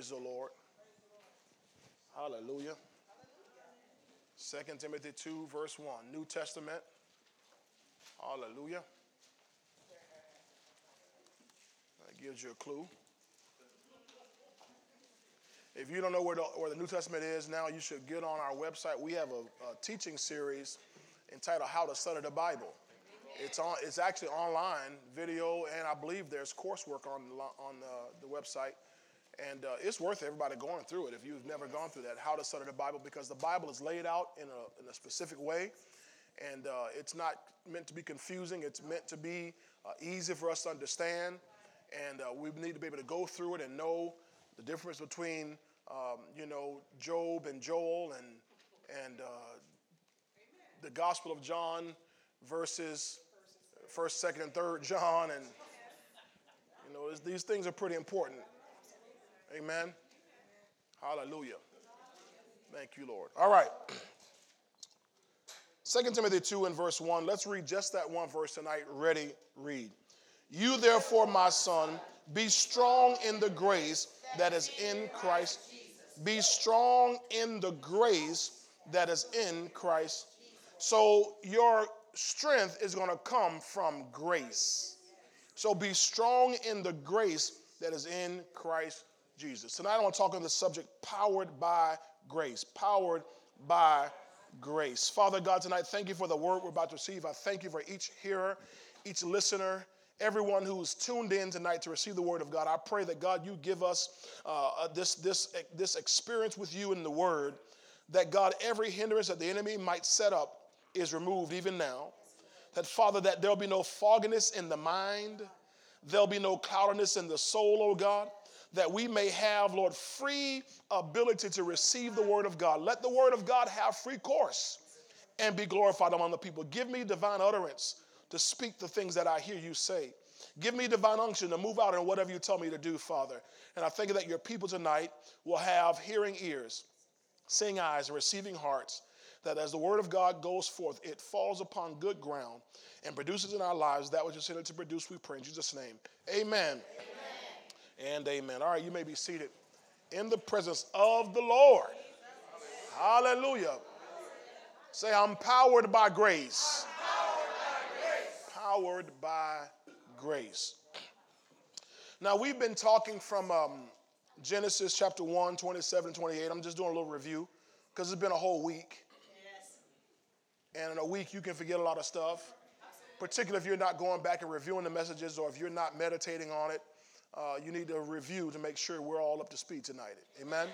Praise the Lord. Hallelujah. 2 Timothy 2, verse 1, New Testament. Hallelujah. That gives you a clue. If you don't know where the, where the New Testament is now, you should get on our website. We have a, a teaching series entitled How to Study the Bible. It's, on, it's actually online video, and I believe there's coursework on, on the, the website. And uh, it's worth everybody going through it if you've never gone through that, how to study the Bible, because the Bible is laid out in a, in a specific way. And uh, it's not meant to be confusing, it's meant to be uh, easy for us to understand. And uh, we need to be able to go through it and know the difference between, um, you know, Job and Joel and, and uh, the Gospel of John versus First, Second, and Third John. And, you know, these things are pretty important. Amen. Hallelujah. Thank you, Lord. All right. 2 Timothy 2 and verse 1. Let's read just that one verse tonight. Ready, read. You, therefore, my son, be strong in the grace that is in Christ. Be strong in the grace that is in Christ. So your strength is going to come from grace. So be strong in the grace that is in Christ Jesus. Tonight I want to talk on the subject powered by grace. Powered by grace. Father God, tonight, thank you for the word we're about to receive. I thank you for each hearer, each listener, everyone who's tuned in tonight to receive the word of God. I pray that God, you give us uh, this, this, this experience with you in the word, that God, every hindrance that the enemy might set up is removed even now. That, Father, that there'll be no fogginess in the mind, there'll be no cloudiness in the soul, oh God that we may have, Lord, free ability to receive the word of God. Let the word of God have free course and be glorified among the people. Give me divine utterance to speak the things that I hear you say. Give me divine unction to move out in whatever you tell me to do, Father. And I thank you that your people tonight will have hearing ears, seeing eyes, and receiving hearts. That as the word of God goes forth, it falls upon good ground and produces in our lives that which sent it to produce, we pray in Jesus' name. Amen. Amen and amen. All right, you may be seated in the presence of the Lord. Hallelujah. Say, I'm powered by grace. Powered by grace. Now, we've been talking from um, Genesis chapter 1, 27, 28. I'm just doing a little review because it's been a whole week. And in a week, you can forget a lot of stuff, particularly if you're not going back and reviewing the messages or if you're not meditating on it uh, you need to review to make sure we're all up to speed tonight. Amen?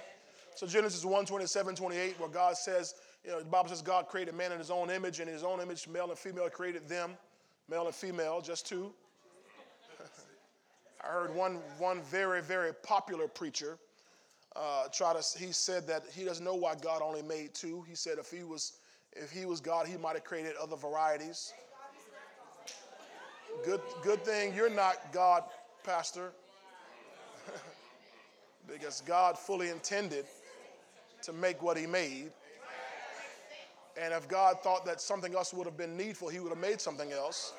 So Genesis 1, 27, 28, where God says, you know, the Bible says God created man in his own image, and in his own image, male and female created them, male and female, just two. I heard one, one very, very popular preacher uh, try to, he said that he doesn't know why God only made two. He said if he was, if he was God, he might have created other varieties. Good, good thing you're not God, Pastor. Because God fully intended to make what He made. And if God thought that something else would have been needful, He would have made something else.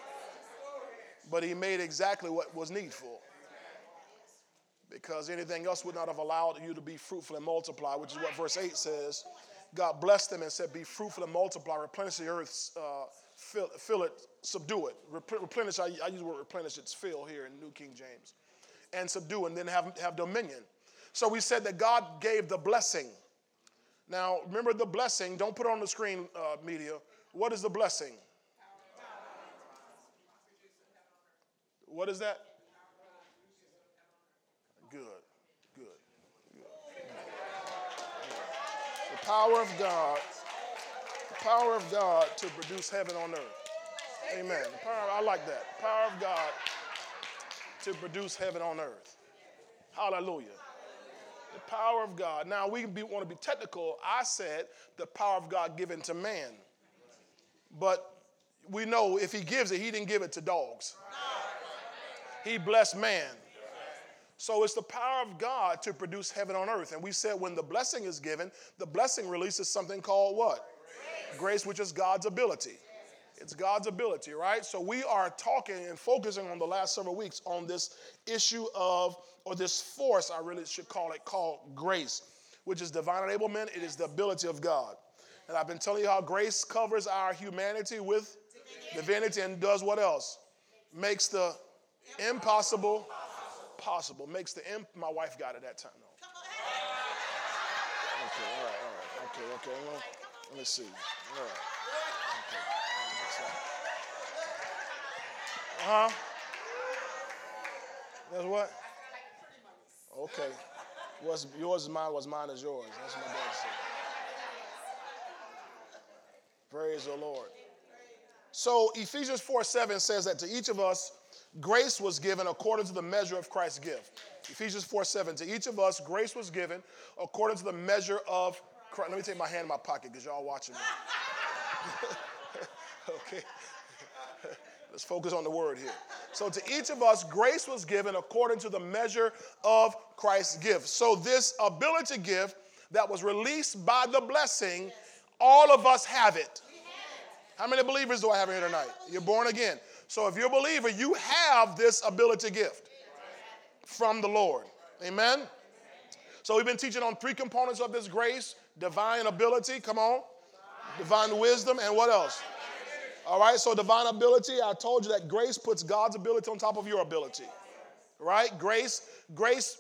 But He made exactly what was needful. Because anything else would not have allowed you to be fruitful and multiply, which is what verse 8 says. God blessed them and said, Be fruitful and multiply, replenish the earth, uh, fill, fill, it, subdue it. Replenish, I, I use the word replenish, it's fill here in New King James. And subdue, and then have, have dominion. So we said that God gave the blessing. Now, remember the blessing. Don't put it on the screen, uh, media. What is the blessing? What is that? Good, good, good. The power of God, the power of God to produce heaven on earth. Amen. The power, I like that. The power of God to produce heaven on earth. Hallelujah the power of God. Now, we be, want to be technical. I said the power of God given to man. But we know if he gives it, he didn't give it to dogs. He blessed man. So it's the power of God to produce heaven on earth. And we said when the blessing is given, the blessing releases something called what? Grace, Grace which is God's ability. It's God's ability, right? So we are talking and focusing on the last several weeks on this issue of, or this force, I really should call it, called grace, which is divine enablement. It is the ability of God. And I've been telling you how grace covers our humanity with divinity and does what else? Makes the impossible possible. Makes the imp. My wife got it that time though. Okay, all right, all right. Okay, okay. Well, let me see. All right. Okay. Uh huh. That's what? Okay. What's yours is mine, what's mine is yours. That's what my dad said. Praise the Lord. So Ephesians 4 7 says that to each of us, grace was given according to the measure of Christ's gift. Ephesians 4 7. To each of us, grace was given according to the measure of Christ. Let me take my hand in my pocket because y'all watching me. okay. Let's focus on the word here. So, to each of us, grace was given according to the measure of Christ's gift. So, this ability gift that was released by the blessing, all of us have it. How many believers do I have here tonight? You're born again. So, if you're a believer, you have this ability gift from the Lord. Amen? So, we've been teaching on three components of this grace divine ability, come on, divine wisdom, and what else? All right, so divine ability, I told you that grace puts God's ability on top of your ability. Right? Grace, grace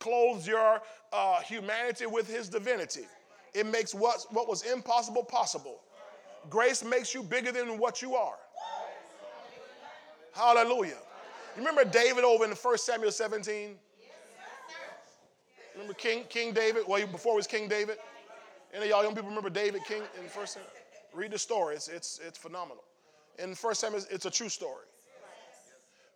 clothes your uh, humanity with his divinity. It makes what, what was impossible possible. Grace makes you bigger than what you are. Hallelujah. You remember David over in 1 Samuel 17? Remember King, King David? Well, before it was King David? Any of y'all young people remember David King in 1 Samuel? Read the story. It's, it's, it's phenomenal. In First Samuel, it's a true story.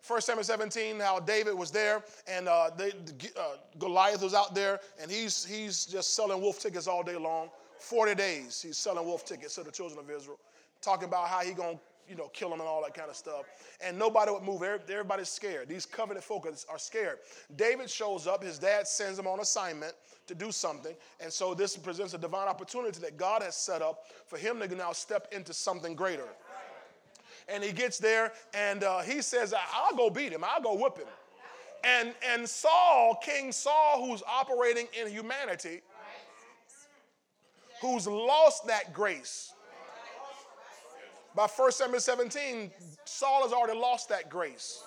1 Samuel 17, how David was there and uh, they, uh, Goliath was out there and he's, he's just selling wolf tickets all day long. 40 days he's selling wolf tickets to the children of Israel, talking about how he going to you know, kill them and all that kind of stuff. And nobody would move. Everybody's scared. These covenant folk are scared. David shows up. His dad sends him on assignment to do something. And so this presents a divine opportunity that God has set up for him to now step into something greater. And he gets there and uh, he says, I'll go beat him. I'll go whip him. And, and Saul, King Saul, who's operating in humanity, who's lost that grace, by 1 Samuel 17, Saul has already lost that grace.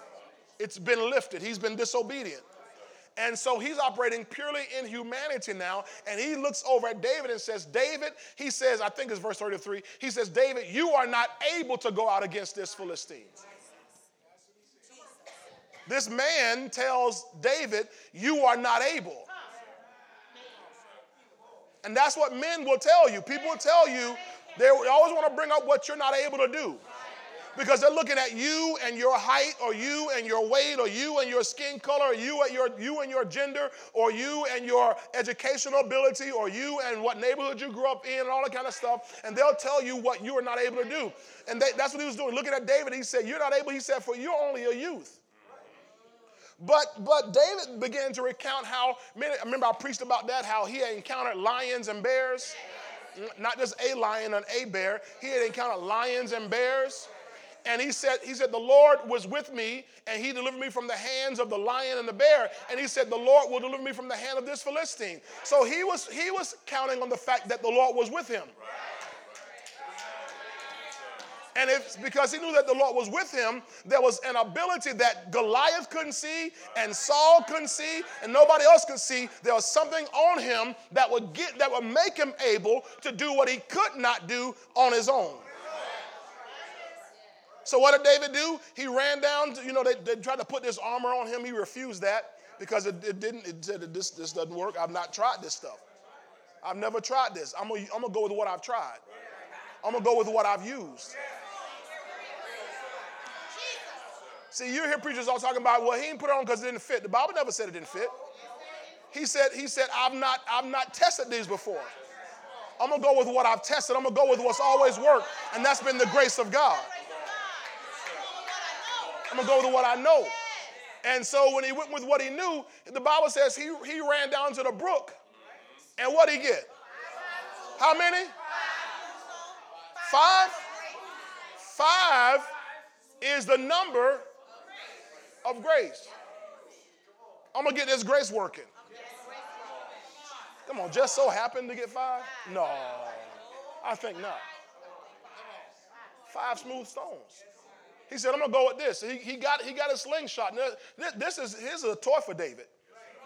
It's been lifted, he's been disobedient. And so he's operating purely in humanity now. And he looks over at David and says, David, he says, I think it's verse 33, he says, David, you are not able to go out against this Philistine. This man tells David, You are not able. And that's what men will tell you. People will tell you, they always want to bring up what you're not able to do. Because they're looking at you and your height, or you and your weight, or you and your skin color, or you and your you and your gender, or you and your educational ability, or you and what neighborhood you grew up in, and all that kind of stuff. And they'll tell you what you are not able to do. And they, that's what he was doing. Looking at David, he said, You're not able, he said, for you're only a youth. But but David began to recount how many, I remember I preached about that, how he had encountered lions and bears not just a lion and a bear. He had encountered lions and bears. And he said, he said, the Lord was with me, and he delivered me from the hands of the lion and the bear. And he said, the Lord will deliver me from the hand of this Philistine. So he was he was counting on the fact that the Lord was with him. And it's because he knew that the Lord was with him, there was an ability that Goliath couldn't see and Saul couldn't see and nobody else could see. There was something on him that would get that would make him able to do what he could not do on his own. So what did David do? He ran down to, you know, they, they tried to put this armor on him. He refused that because it, it didn't, it said this, this doesn't work. I've not tried this stuff. I've never tried this. I'm gonna, I'm gonna go with what I've tried. I'm gonna go with what I've used. See, you hear preachers all talking about, well, he didn't put it on because it didn't fit. The Bible never said it didn't fit. He said, he said, I've not, I've not tested these before. I'm gonna go with what I've tested. I'm gonna go with what's always worked, and that's been the grace of God. I'm gonna go with what I know. And so when he went with what he knew, the Bible says he, he ran down to the brook. And what he get? How many? Five? Five is the number of grace. I'm gonna get this grace working. Come on, just so happened to get five? No, I think not. Five smooth stones. He said, I'm gonna go with this. He, he got he got a slingshot. This, this is here's a toy for David.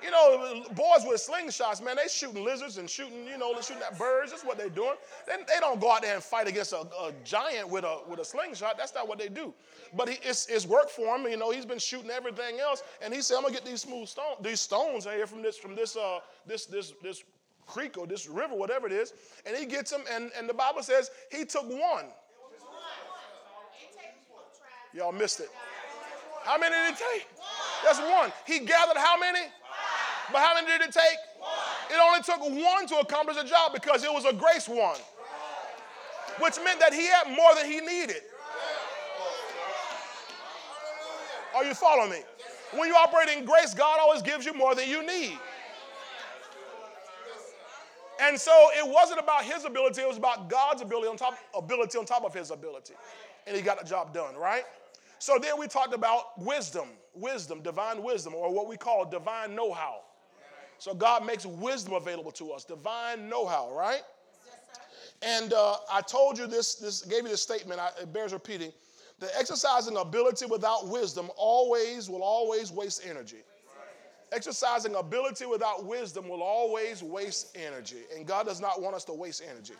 You know, boys with slingshots, man, they shooting lizards and shooting, you know, shooting at birds. That's what they're doing. They, they don't go out there and fight against a, a, giant with a, with a slingshot. That's not what they do. But he, it's, it's worked for him. You know, he's been shooting everything else. And he said, I'm to get these smooth stones, these stones here from this, from this, uh, this, this, this creek or this river, whatever it is. And he gets them, and, and the Bible says he took one. Y'all missed it. How many did it take? That's one. He gathered how many? But how many did it take? It only took one to accomplish the job because it was a grace one, which meant that he had more than he needed. Are you following me? When you operate in grace, God always gives you more than you need. And so it wasn't about his ability, it was about God's ability on top, ability on top of his ability. And he got the job done, right? So then we talked about wisdom, wisdom, divine wisdom, or what we call divine know how. So God makes wisdom available to us, divine know-how, right? and uh, I told you this, this gave you this statement, I, it bears repeating. The exercising ability without wisdom always will always waste energy. Exercising ability without wisdom will always waste energy. And God does not want us to waste energy.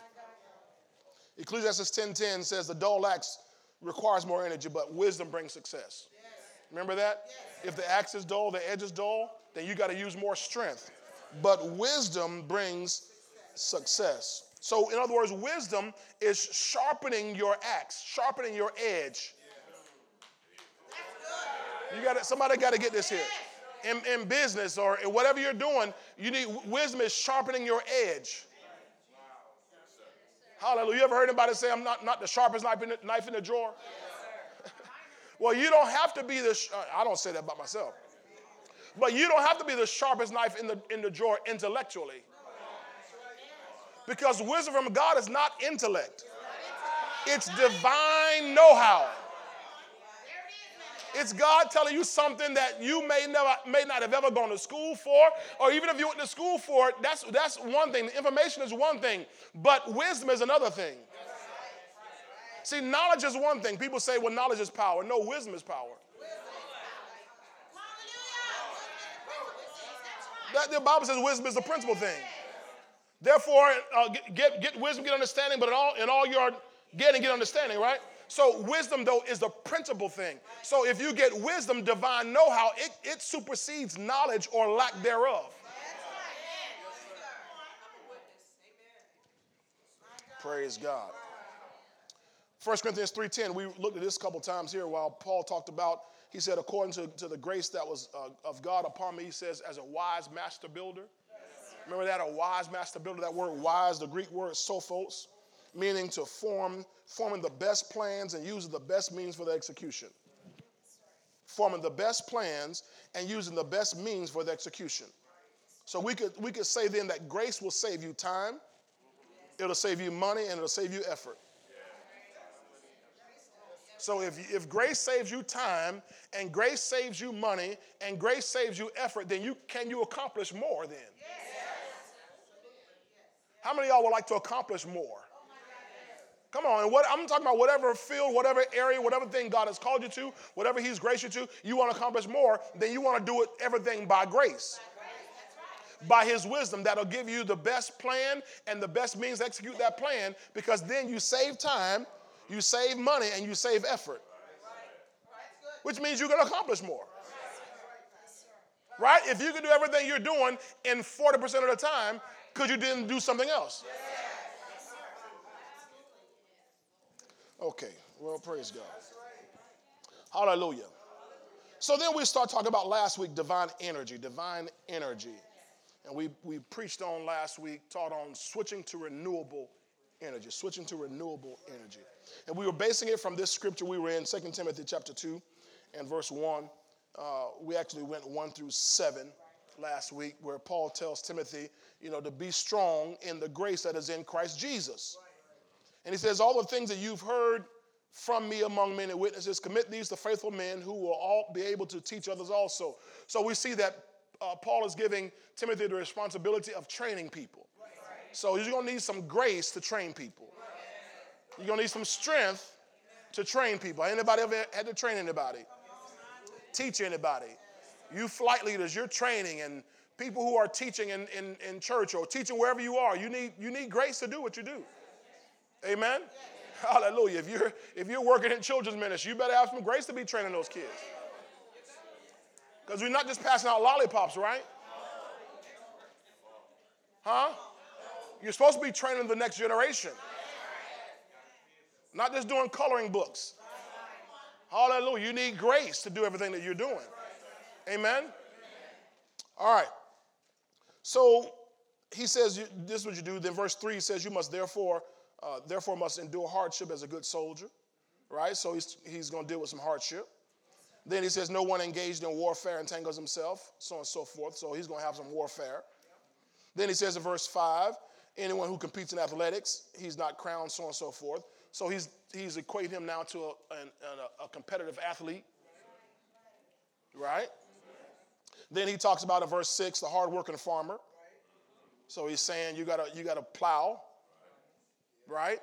Ecclesiastes 10:10 says the dull axe requires more energy, but wisdom brings success. Remember that? If the axe is dull, the edge is dull, then you got to use more strength. But wisdom brings success. So, in other words, wisdom is sharpening your axe, sharpening your edge. You got somebody got to get this here. In, in business or in whatever you're doing, you need wisdom is sharpening your edge. Hallelujah. You ever heard anybody say, I'm not, not the sharpest knife in the, knife in the drawer? well, you don't have to be the, uh, I don't say that about myself. But you don't have to be the sharpest knife in the, in the drawer intellectually. Because wisdom from God is not intellect, it's divine know how. It's God telling you something that you may never may not have ever gone to school for, or even if you went to school for it, that's that's one thing. The information is one thing, but wisdom is another thing. See, knowledge is one thing. People say, well, knowledge is power. No, wisdom is power. The Bible says wisdom is the principal thing. Therefore, uh, get, get wisdom, get understanding, but in all, in all your getting, get understanding, right? So, wisdom, though, is the principal thing. So, if you get wisdom, divine know how, it, it supersedes knowledge or lack thereof. Praise God. 1 Corinthians 3.10, we looked at this a couple times here while Paul talked about he said, according to, to the grace that was uh, of God upon me, he says, as a wise master builder. Remember that? A wise master builder. That word wise, the Greek word sophos, meaning to form, forming the best plans and using the best means for the execution. Forming the best plans and using the best means for the execution. So we could, we could say then that grace will save you time, it'll save you money, and it'll save you effort. So if, if grace saves you time and grace saves you money and grace saves you effort, then you can you accomplish more then? Yes. How many of y'all would like to accomplish more? Come on, and what I'm talking about whatever field, whatever area, whatever thing God has called you to, whatever He's graced you to, you want to accomplish more, then you want to do it everything by grace. By his wisdom, that'll give you the best plan and the best means to execute that plan because then you save time you save money and you save effort, which means you can accomplish more. Right? If you can do everything you're doing in 40% of the time, could you then do something else? Okay, well, praise God. Hallelujah. So then we start talking about last week divine energy, divine energy. And we, we preached on last week, taught on switching to renewable energy, switching to renewable energy. And we were basing it from this scripture we were in, 2 Timothy chapter 2 and verse 1. Uh, we actually went 1 through 7 last week, where Paul tells Timothy, you know, to be strong in the grace that is in Christ Jesus. And he says, All the things that you've heard from me among many witnesses. Commit these to faithful men who will all be able to teach others also. So we see that uh, Paul is giving Timothy the responsibility of training people. So you're going to need some grace to train people. You're going to need some strength to train people. Anybody ever had to train anybody? Teach anybody? You flight leaders, you're training, and people who are teaching in, in, in church or teaching wherever you are, you need, you need grace to do what you do. Amen? Hallelujah. If you're, if you're working in children's ministry, you better have some grace to be training those kids. Because we're not just passing out lollipops, right? Huh? You're supposed to be training the next generation. Not just doing coloring books. Hallelujah. You need grace to do everything that you're doing. Amen? All right. So he says, this is what you do. Then verse 3 says, You must therefore, uh, therefore must endure hardship as a good soldier. Right? So he's, he's going to deal with some hardship. Then he says, No one engaged in warfare entangles himself, so on and so forth. So he's going to have some warfare. Then he says in verse 5, anyone who competes in athletics, he's not crowned, so on and so forth. So he's, he's equating him now to a, a, a competitive athlete, right? Then he talks about in verse 6 the hardworking farmer. So he's saying you gotta, you gotta plow, right?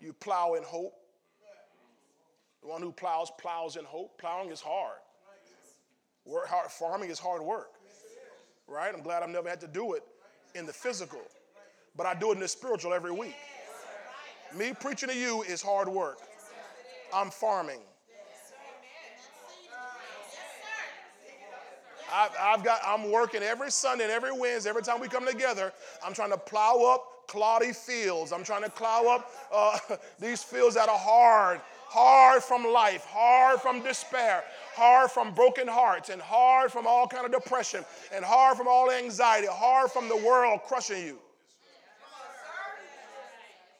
You plow in hope. The one who plows, plows in hope. Plowing is hard. Work hard farming is hard work, right? I'm glad I've never had to do it in the physical, but I do it in the spiritual every week. Me preaching to you is hard work. I'm farming. I've, I've, got, I'm working every Sunday and every Wednesday, every time we come together, I'm trying to plow up cloddy fields. I'm trying to plow up uh, these fields that are hard, hard from life, hard from despair, hard from broken hearts, and hard from all kind of depression, and hard from all anxiety, hard from the world crushing you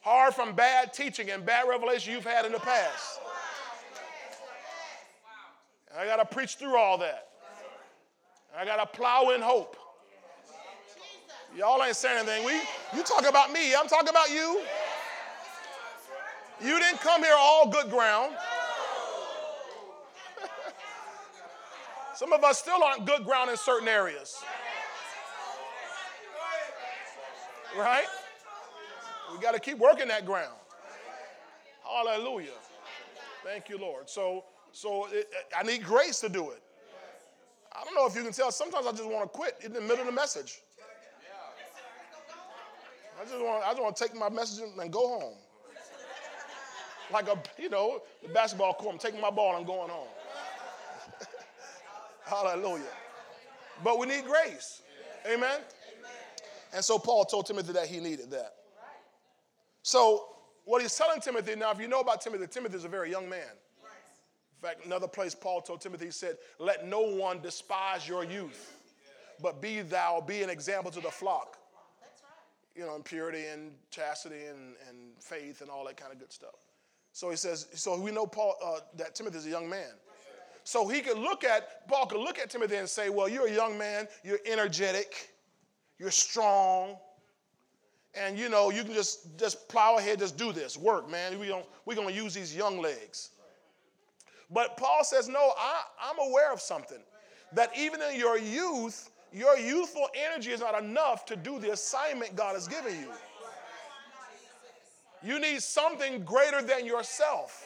hard from bad teaching and bad revelation you've had in the past. I got to preach through all that. I got to plow in hope. Y'all ain't saying anything. We, you talk about me, I'm talking about you. You didn't come here all good ground. Some of us still aren't good ground in certain areas. Right? We got to keep working that ground. Hallelujah. Thank you, Lord. So, so it, I need grace to do it. I don't know if you can tell. Sometimes I just want to quit in the middle of the message. I just want, I just want to take my message and go home. Like a, you know, the basketball court. I'm taking my ball and going home. Hallelujah. But we need grace. Amen. And so Paul told Timothy that he needed that. So, what he's telling Timothy now, if you know about Timothy, Timothy is a very young man. In fact, another place Paul told Timothy, he said, Let no one despise your youth, but be thou, be an example to the flock. You know, in purity and chastity and, and faith and all that kind of good stuff. So he says, so we know Paul uh, that Timothy is a young man. So he could look at, Paul could look at Timothy and say, Well, you're a young man, you're energetic, you're strong, and you know you can just just plow ahead just do this. Work man. We don't we're going to use these young legs. But paul says no I, i'm aware of something. That even in your youth your youthful energy is not enough to do the assignment god has given you. You need something greater than yourself.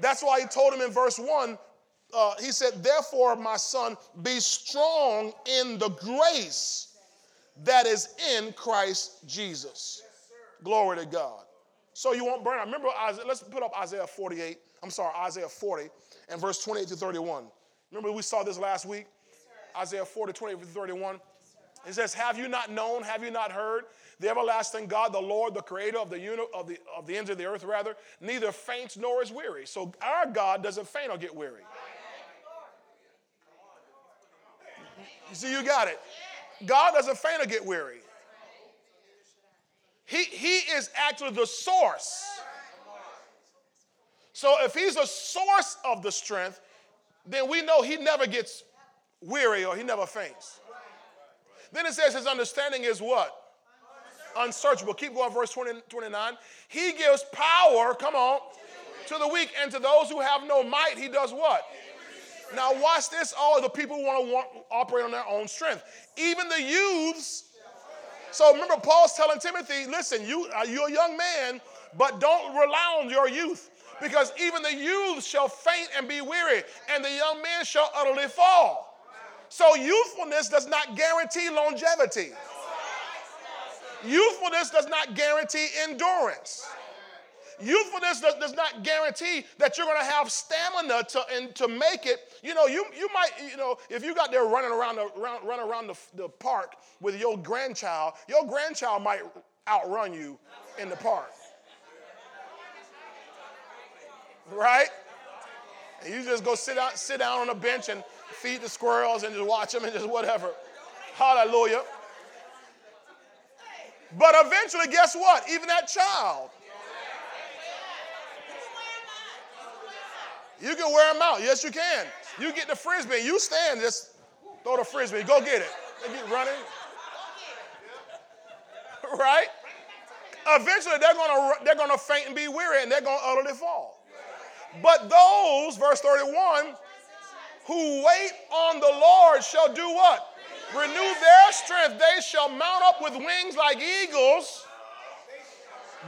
That's why he told him in verse 1 uh, he said therefore my son be strong in the grace that is in Christ Jesus. Glory to God. So you won't burn out. Remember, Isaiah, let's put up Isaiah 48. I'm sorry, Isaiah 40 and verse 28 to 31. Remember, we saw this last week? Isaiah 40, 28 to 31. It says, Have you not known? Have you not heard? The everlasting God, the Lord, the creator of the, uni- of the, of the ends of the earth, rather, neither faints nor is weary. So our God doesn't faint or get weary. You see, you got it. God doesn't faint or get weary. He, he is actually the source. So if he's the source of the strength, then we know he never gets weary or he never faints. Then it says his understanding is what? unsearchable. Keep going, verse 20, 29. He gives power, come on, to the weak, and to those who have no might, he does what? Now, watch this. All the people want to want, operate on their own strength. Even the youths. So remember, Paul's telling Timothy, listen, you, uh, you're a young man, but don't rely on your youth. Because even the youths shall faint and be weary, and the young men shall utterly fall. So youthfulness does not guarantee longevity. Youthfulness does not guarantee endurance. Youthfulness does, does not guarantee that you're going to have stamina to, and to make it. You know, you, you might, you know, if you got there running around the, around, running around the, the park with your grandchild, your grandchild might outrun you in the park. Right? And you just go sit out, sit down on a bench and feed the squirrels and just watch them and just whatever. Hallelujah. But eventually, guess what? Even that child You can wear them out. Yes, you can. You get the frisbee. You stand, just throw the frisbee. Go get it. They get running. Right? Eventually, they're gonna they're gonna faint and be weary, and they're gonna utterly fall. But those, verse 31, who wait on the Lord shall do what? Renew their strength. They shall mount up with wings like eagles.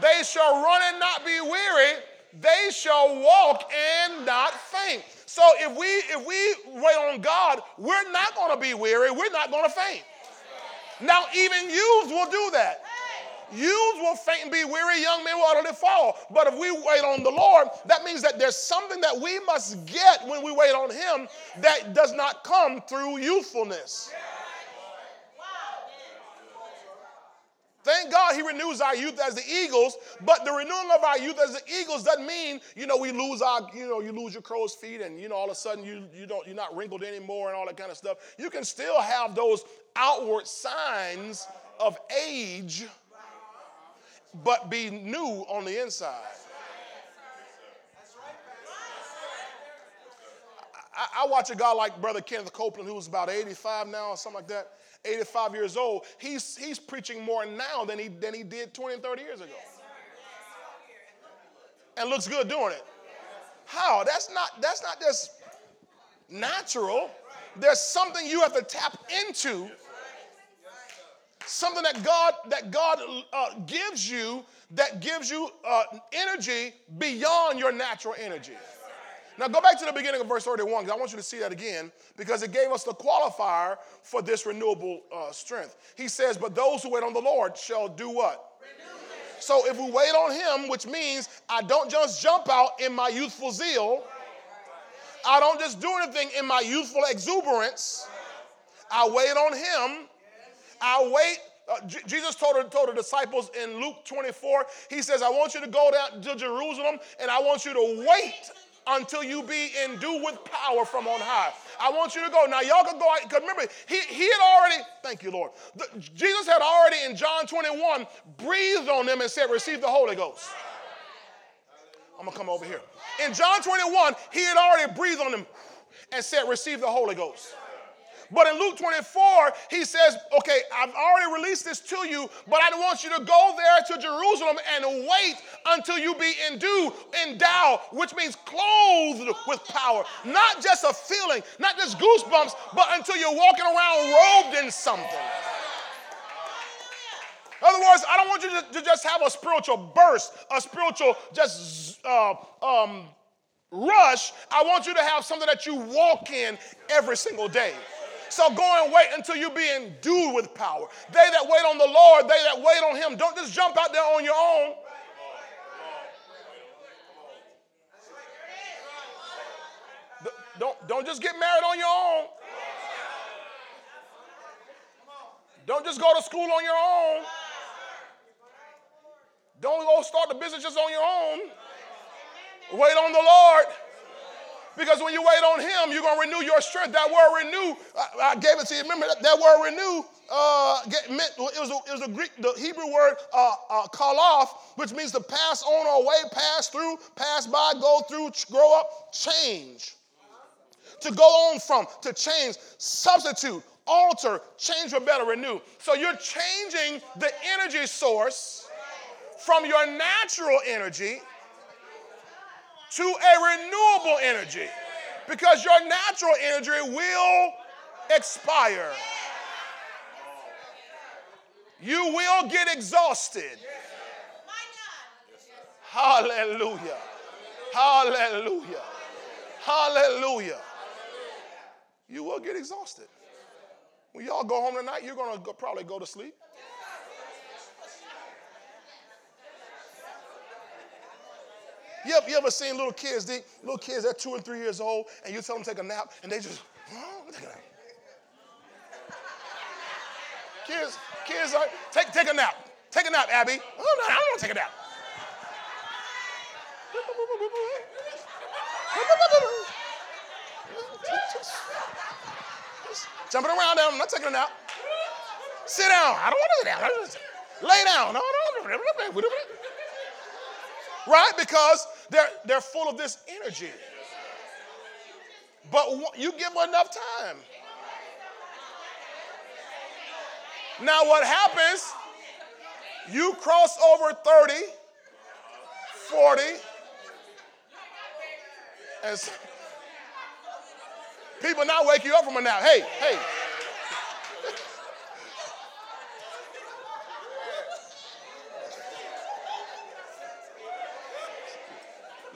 They shall run and not be weary they shall walk and not faint. So if we if we wait on God, we're not going to be weary. We're not going to faint. Now even youths will do that. Youths will faint and be weary. Young men will utterly fall. But if we wait on the Lord, that means that there's something that we must get when we wait on Him that does not come through youthfulness. Thank God he renews our youth as the eagles, but the renewing of our youth as the eagles doesn't mean, you know, we lose our, you know, you lose your crow's feet and, you know, all of a sudden you, you don't, you're not wrinkled anymore and all that kind of stuff. You can still have those outward signs of age, but be new on the inside. That's right. I, I watch a guy like Brother Kenneth Copeland, who's about 85 now or something like that 85 years old, he's, he's preaching more now than he, than he did 20 and 30 years ago. And looks good doing it. How? That's not, that's not just natural. There's something you have to tap into. Something that God that God uh, gives you that gives you uh, energy beyond your natural energy. Now go back to the beginning of verse 31 because I want you to see that again because it gave us the qualifier for this renewable uh, strength. He says, But those who wait on the Lord shall do what? So if we wait on Him, which means I don't just jump out in my youthful zeal, I don't just do anything in my youthful exuberance. I wait on Him. I wait uh, J- Jesus told, told the disciples in Luke 24, He says, I want you to go down to Jerusalem and I want you to wait until you be endued with power from on high. I want you to go. Now, y'all can go because remember, he, he had already, thank you, Lord. The, Jesus had already in John 21 breathed on them and said, Receive the Holy Ghost. I'm going to come over here. In John 21, he had already breathed on them and said, Receive the Holy Ghost. But in Luke 24, he says, Okay, I've already released this to you, but I want you to go there to Jerusalem and wait until you be endued, endowed, which means clothed with power. Not just a feeling, not just goosebumps, but until you're walking around robed in something. In other words, I don't want you to, just have a spiritual burst, a spiritual just uh, um, rush. I want you to have something that you walk in every single day. So go and wait until you be endued with power. They that wait on the Lord, they that wait on Him, don't just jump out there on your own. Don't, don't just get married on your own. Don't just go to school on your own. Don't go start the business just on your own. Wait on the Lord. Because when you wait on him, you're going to renew your strength. That word renew, I, I gave it to you. Remember that, that word renew uh, get, meant, it, was a, it was a Greek, the Hebrew word uh, uh, kalaf, which means to pass on or away, pass through, pass by, go through, grow up, change. To go on from, to change, substitute, alter, change for better, renew. So you're changing the energy source from your natural energy to a renewable energy because your natural energy will expire. You will get exhausted. Hallelujah. Hallelujah. Hallelujah. You will get exhausted. When y'all go home tonight, you're going to probably go to sleep. You ever, you ever seen little kids, they, little kids, they're two and three years old, and you tell them to take a nap, and they just, oh. Kids, kids are, take, take a nap. Take a nap, Abby. Oh, I don't want to take a nap. Jumping around I'm not taking a nap. Sit down. I don't want to sit down. Lay down. No, no, no. Right? Because they're, they're full of this energy. But you give them enough time. Now, what happens, you cross over 30, 40, and people now wake you up from a nap. Hey, hey.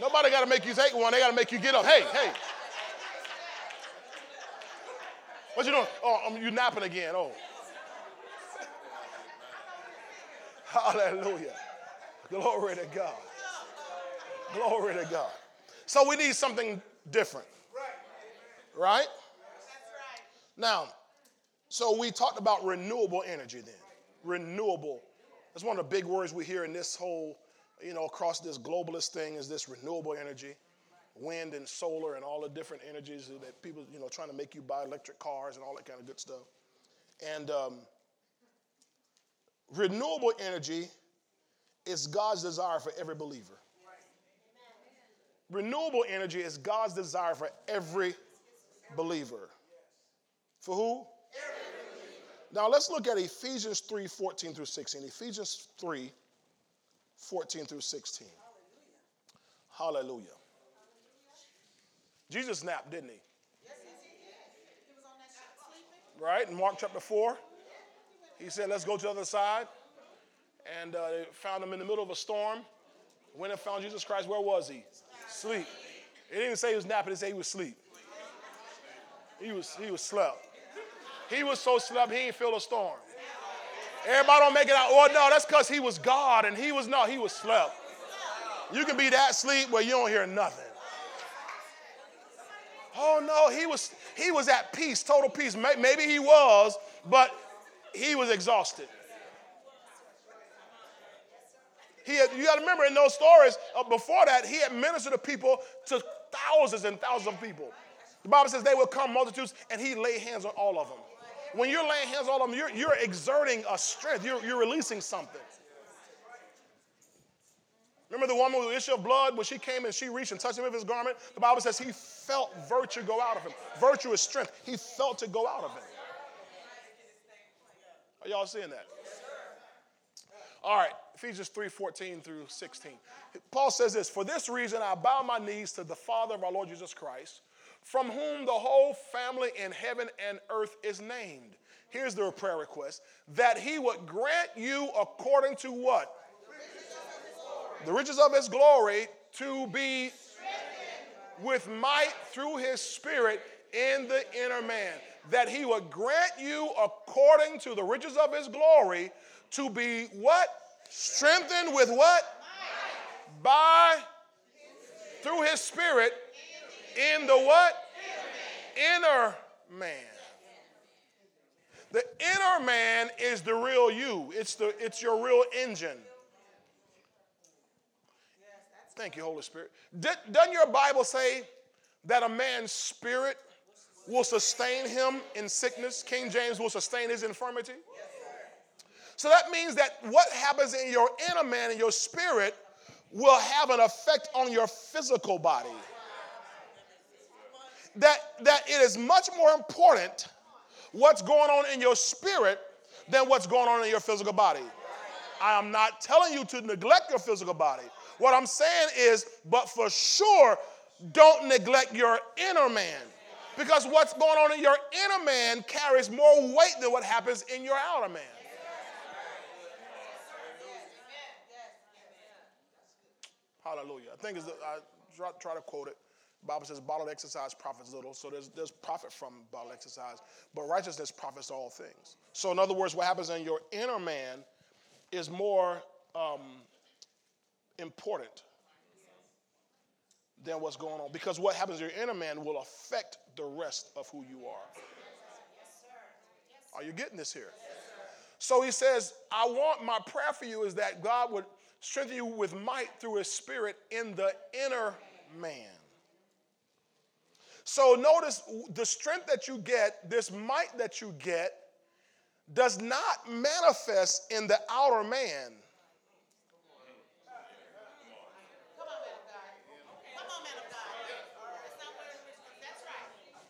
Nobody got to make you take one. They got to make you get up. Hey, hey. What you doing? Oh, um, you napping again. Oh. Hallelujah. Glory to God. Glory to God. So we need something different. Right? Right? Now, so we talked about renewable energy then. Renewable. That's one of the big words we hear in this whole, you know, across this globalist thing is this renewable energy. Wind and solar and all the different energies that people, you know, trying to make you buy electric cars and all that kind of good stuff. And um, renewable energy is God's desire for every believer. Renewable energy is God's desire for every believer. For who? Now let's look at Ephesians 3 14 through 16. Ephesians 3 14 through 16. Hallelujah. Jesus napped, didn't he? Yes, he did. He was on that. Right? In Mark chapter 4, he said, Let's go to the other side. And uh, they found him in the middle of a storm. When they found Jesus Christ, where was he? Sleep. It didn't even say he was napping, it said he was asleep. He was, he was slept. He was so slept, he didn't feel a storm. Everybody don't make it out. Oh, no, that's because he was God and he was not. He was slept. You can be that sleep where you don't hear nothing. Oh no, he was he was at peace, total peace. Maybe he was, but he was exhausted. He had, you got to remember in those stories uh, before that, he had ministered to people, to thousands and thousands of people. The Bible says they will come multitudes, and he laid hands on all of them. When you're laying hands on them, you're, you're exerting a strength, you're, you're releasing something. Remember the woman with the issue of blood when she came and she reached and touched him with his garment? The Bible says he felt virtue go out of him. Virtue is strength. He felt it go out of him. Are y'all seeing that? All right, Ephesians 3 14 through 16. Paul says this For this reason, I bow my knees to the Father of our Lord Jesus Christ, from whom the whole family in heaven and earth is named. Here's their prayer request that he would grant you according to what? The riches of his glory to be Strengthened. with might through his spirit in the inner man. That he would grant you according to the riches of his glory to be what? Strengthened with what? By through his spirit in the what? Inner man. The inner man is the real you. It's the it's your real engine. Thank you, Holy Spirit. Doesn't your Bible say that a man's spirit will sustain him in sickness? King James will sustain his infirmity. So that means that what happens in your inner man and your spirit will have an effect on your physical body. That, that it is much more important what's going on in your spirit than what's going on in your physical body. I am not telling you to neglect your physical body. What I'm saying is, but for sure, don't neglect your inner man. Because what's going on in your inner man carries more weight than what happens in your outer man. Hallelujah. I think it's I try, try to quote it. Bible says, "Bodily exercise profits little." So there's there's profit from bodily exercise, but righteousness profits all things. So in other words, what happens in your inner man is more um, important than what's going on. Because what happens in your inner man will affect the rest of who you are. Are you getting this here? So he says, I want my prayer for you is that God would strengthen you with might through his spirit in the inner man. So notice the strength that you get, this might that you get, does not manifest in the outer man.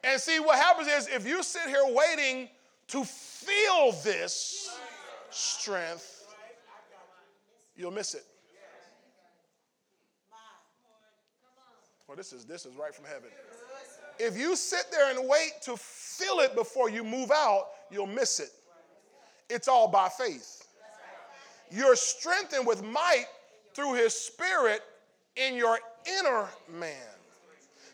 And see, what happens is if you sit here waiting to feel this strength, you'll miss it. Well, this is this is right from heaven. If you sit there and wait to feel it before you move out, you'll miss it. It's all by faith. You're strengthened with might through his spirit in your inner man.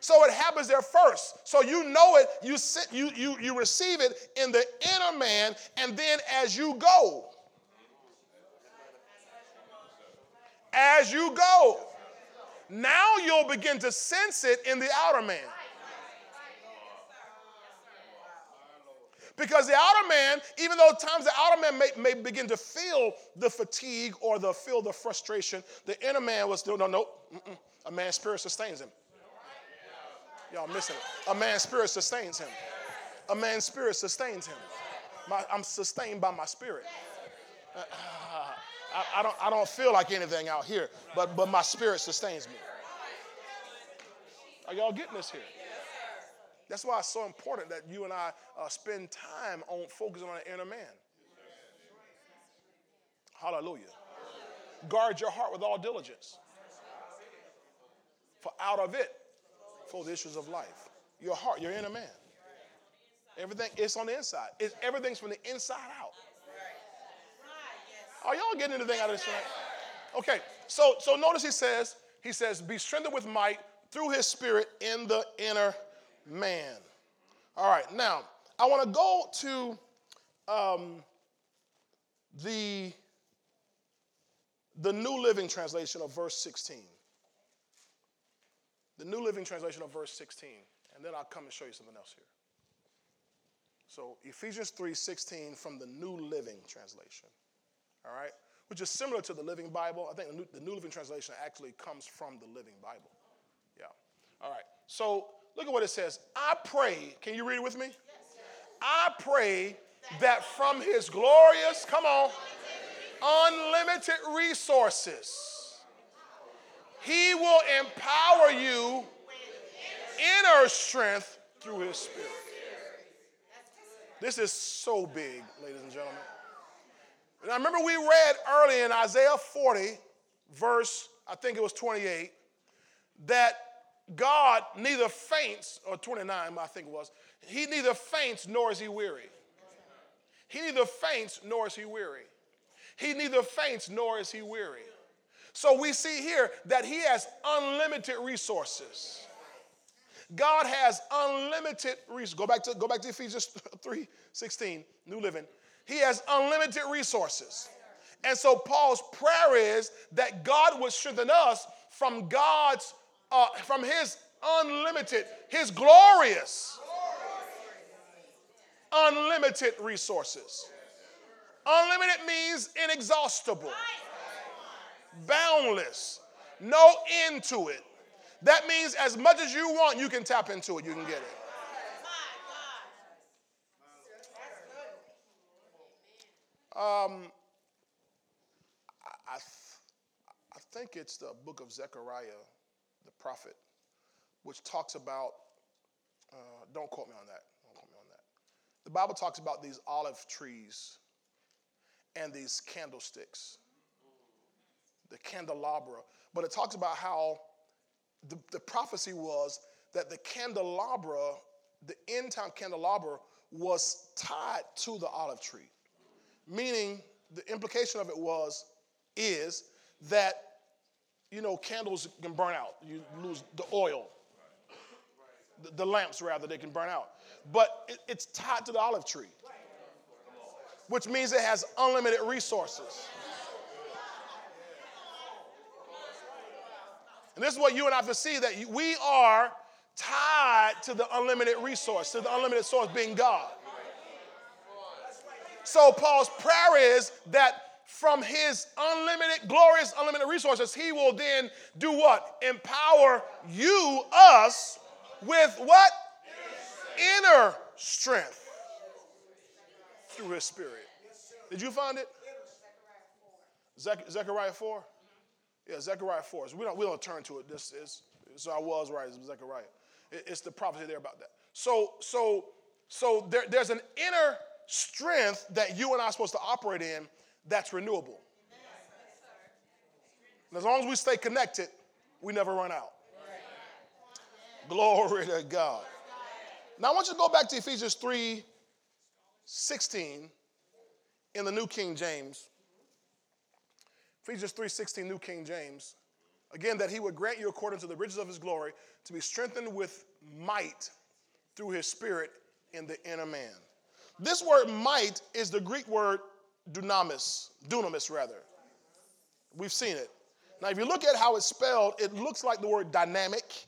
So it happens there first. So you know it, you sit, you you you receive it in the inner man, and then as you go, as you go, now you'll begin to sense it in the outer man. Because the outer man, even though times the outer man may, may begin to feel the fatigue or the feel the frustration, the inner man was still, no, no, mm-mm. a man's spirit sustains him. Y'all missing it. A man's spirit sustains him. A man's spirit sustains him. My, I'm sustained by my spirit. Uh, I, I, don't, I don't feel like anything out here, but, but my spirit sustains me. Are y'all getting this here? That's why it's so important that you and I uh, spend time on focusing on the inner man. Hallelujah. Guard your heart with all diligence. For out of it flow the issues of life. Your heart, your inner man. Everything, it's on the inside. It's, everything's from the inside out. Are y'all getting anything out of this tonight? Okay, so so notice he says, he says, be strengthened with might through his spirit in the inner man. All right, now I want to go to um, the the New Living Translation of verse 16. The New Living Translation of verse 16, and then I'll come and show you something else here. So Ephesians 3:16 from the New Living Translation. All right, which is similar to the Living Bible. I think the New, the New Living Translation actually comes from the Living Bible. Yeah. All right. So Look at what it says. I pray, can you read it with me? I pray that from his glorious, come on, unlimited resources, he will empower you inner strength through his spirit. This is so big, ladies and gentlemen. And I remember we read early in Isaiah 40, verse, I think it was 28, that God neither faints, or 29, I think it was, he neither faints nor is he weary. He neither faints nor is he weary. He neither faints nor is he weary. So we see here that he has unlimited resources. God has unlimited resources. Go back to go back to Ephesians 3 16, New Living. He has unlimited resources. And so Paul's prayer is that God would strengthen us from God's uh, from his unlimited, his glorious, unlimited resources. Unlimited means inexhaustible, boundless, no end to it. That means as much as you want, you can tap into it, you can get it. Um, I, th- I think it's the book of Zechariah the prophet, which talks about, uh, don't quote me on that. Don't quote me on that. the Bible talks about these olive trees and these candlesticks, the candelabra. But it talks about how the, the prophecy was that the candelabra, the end time candelabra, was tied to the olive tree. Meaning, the implication of it was, is that, you know, candles can burn out. You lose the oil. The, the lamps, rather, they can burn out. But it, it's tied to the olive tree, which means it has unlimited resources. And this is what you and I have to see that we are tied to the unlimited resource, to the unlimited source being God. So Paul's prayer is that from his unlimited, glorious, unlimited resources, he will then do what? Empower you, us, with what? Inner strength through his spirit. Did you find it? Zechariah 4? Yeah, Zechariah 4. So we don't, we don't turn to it. This is, so I was right, Zechariah. It, it's the prophecy there about that. So, so, so there, there's an inner strength that you and I are supposed to operate in that's renewable. And as long as we stay connected, we never run out. Glory to God. Now I want you to go back to Ephesians 3 16 in the New King James. Ephesians 3:16 New King James. Again, that he would grant you according to the riches of his glory to be strengthened with might through his spirit in the inner man. This word might is the Greek word dunamis, dunamis rather. We've seen it. Now, if you look at how it's spelled, it looks like the word dynamic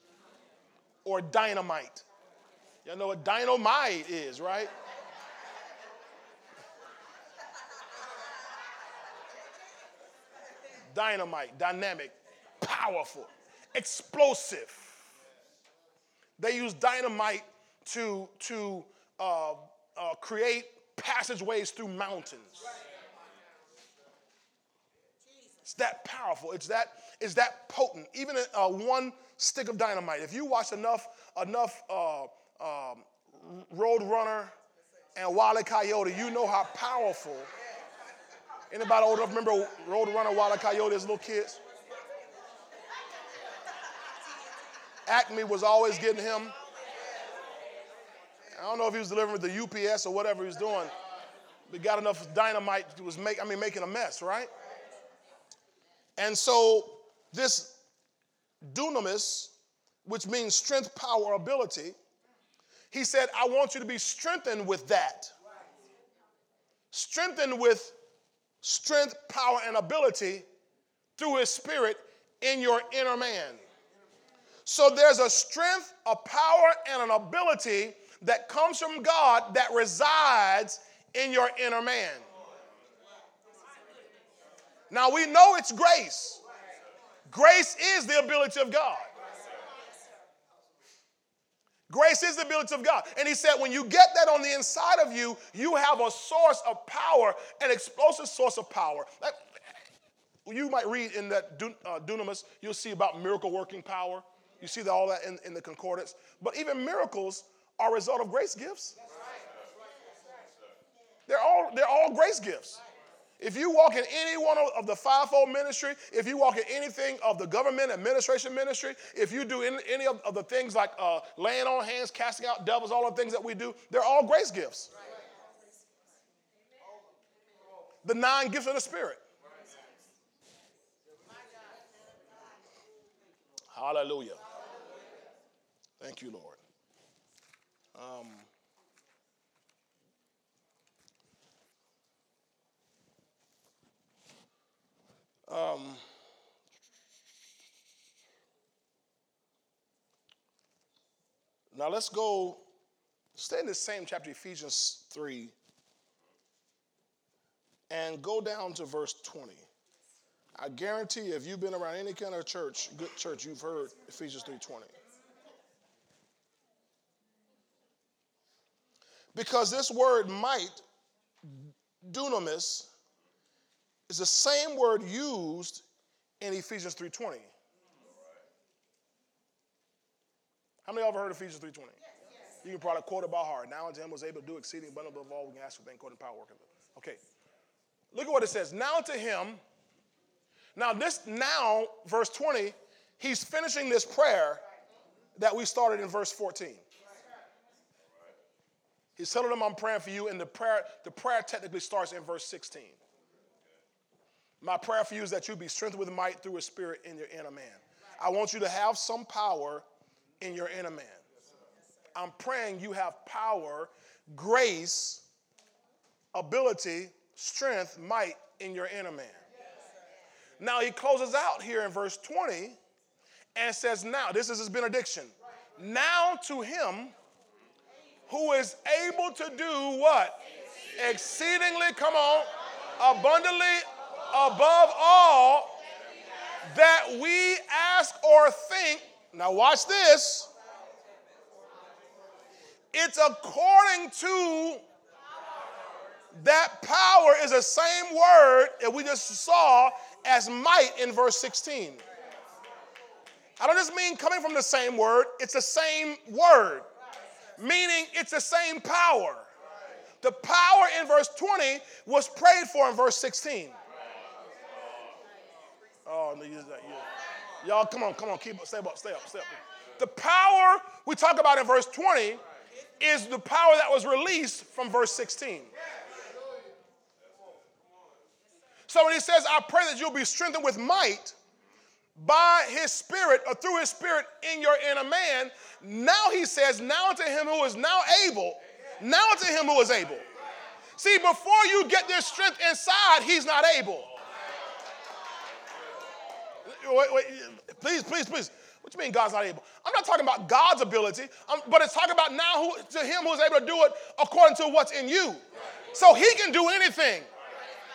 or dynamite. Y'all know what dynamite is, right? dynamite, dynamic, powerful, explosive. They use dynamite to, to uh, uh, create passageways through mountains. It's that powerful. It's that, it's that potent. Even uh, one stick of dynamite. If you watch enough, enough uh, um, Road Runner and Wile Coyote, you know how powerful Anybody old enough remember Road Runner, Wile Coyote as little kids? Acme was always getting him. I don't know if he was delivering the UPS or whatever he was doing. But got enough dynamite was make, I mean, making a mess, right? And so this dunamis, which means strength, power, ability, he said, I want you to be strengthened with that. Strengthened with strength, power, and ability through his spirit in your inner man. So there's a strength, a power, and an ability that comes from God that resides in your inner man. Now we know it's grace. Grace is the ability of God. Grace is the ability of God. And he said, when you get that on the inside of you, you have a source of power, an explosive source of power. You might read in that uh, dunamis, you'll see about miracle working power. You see all that in, in the concordance. But even miracles are a result of grace gifts. They're all, they're all grace gifts. If you walk in any one of the fivefold ministry, if you walk in anything of the government administration ministry, if you do any of, the things like uh, laying on hands, casting out devils, all the things that we do, they're all grace gifts. The nine gifts of the Spirit. Hallelujah. Thank you, Lord. Um, Um, now let's go, stay in the same chapter, Ephesians 3, and go down to verse 20. I guarantee you, if you've been around any kind of church, good church, you've heard Ephesians 3:20. Because this word might, dunamis, is the same word used in Ephesians 3.20. How many of you ever heard of Ephesians 3.20? You can probably quote it by heart. Now unto him was able to do exceeding abundantly above all we can ask for, thank according to power working. Okay. Look at what it says. Now to him. Now this now verse 20, he's finishing this prayer that we started in verse 14. He's telling them I'm praying for you, and the prayer, the prayer technically starts in verse 16. My prayer for you is that you be strengthened with might through a spirit in your inner man. I want you to have some power in your inner man. I'm praying you have power, grace, ability, strength, might in your inner man. Now he closes out here in verse 20 and says, Now, this is his benediction. Now to him who is able to do what? Exceedingly, come on, abundantly above all that we ask or think. Now, watch this. It's according to that power is the same word that we just saw as might in verse 16. I don't just mean coming from the same word, it's the same word, meaning it's the same power. The power in verse 20 was prayed for in verse 16. Oh, no, you, uh, y'all, come on, come on, keep stay up, stay up, stay up. The power we talk about in verse 20 is the power that was released from verse 16. So when he says, I pray that you'll be strengthened with might by his spirit or through his spirit in your inner man, now he says, now to him who is now able, now to him who is able. See, before you get this strength inside, he's not able. Wait, wait, please, please, please. What you mean God's not able? I'm not talking about God's ability, um, but it's talking about now who, to him who's able to do it according to what's in you. So he can do anything.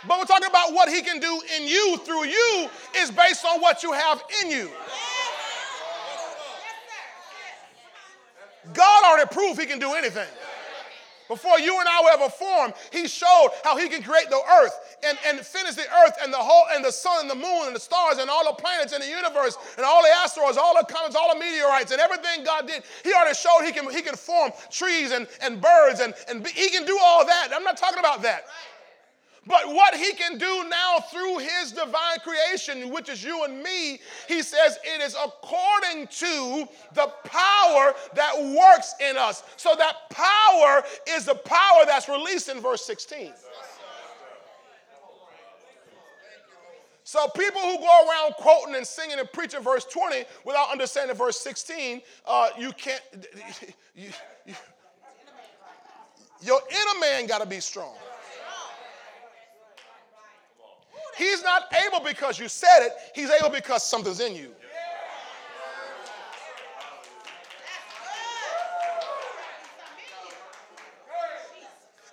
But we're talking about what he can do in you through you is based on what you have in you. God already proved he can do anything. Before you and I were ever formed, he showed how he can create the earth and, and finish the earth and the whole and the sun and the moon and the stars and all the planets in the universe and all the asteroids, all the comets, all the meteorites and everything God did. He already showed he can, he can form trees and, and birds and, and be, he can do all that. I'm not talking about that. But what he can do now through his divine creation, which is you and me, he says it is according to the power that works in us. So that power is the power that's released in verse 16. So people who go around quoting and singing and preaching verse 20 without understanding verse 16, uh, you can't. You, you, your inner man got to be strong. He's not able because you said it, he's able because something's in you.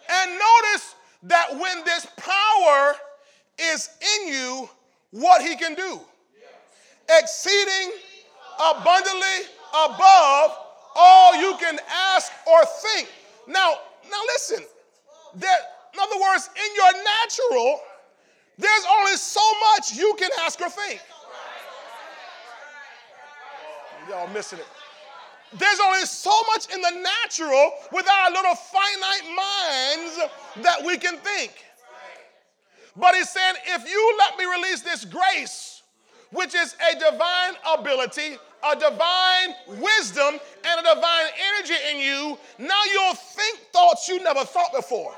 And notice that when this power is in you, what he can do exceeding abundantly above all you can ask or think. Now, now listen. There, in other words, in your natural, there's only so much you can ask or think. Y'all missing it. There's only so much in the natural with our little finite minds that we can think. But he's saying, if you let me release this grace, which is a divine ability, a divine wisdom, and a divine energy in you, now you'll think thoughts you never thought before.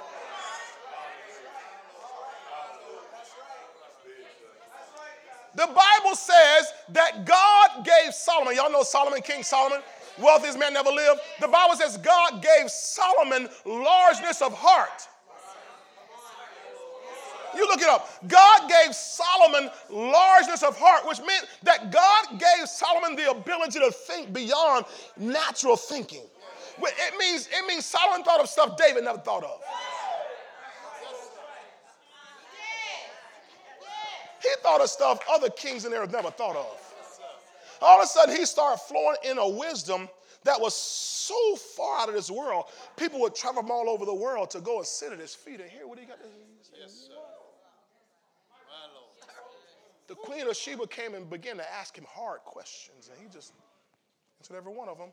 The Bible says that God gave Solomon, y'all know Solomon, King Solomon, wealthiest man never lived. The Bible says God gave Solomon largeness of heart. You look it up. God gave Solomon largeness of heart, which meant that God gave Solomon the ability to think beyond natural thinking. It means, it means Solomon thought of stuff David never thought of. He thought of stuff other kings in there have never thought of. All of a sudden, he started flowing in a wisdom that was so far out of this world. People would travel from all over the world to go and sit at his feet and hear what he got to say. Yes, the queen of Sheba came and began to ask him hard questions, and he just answered every one of them.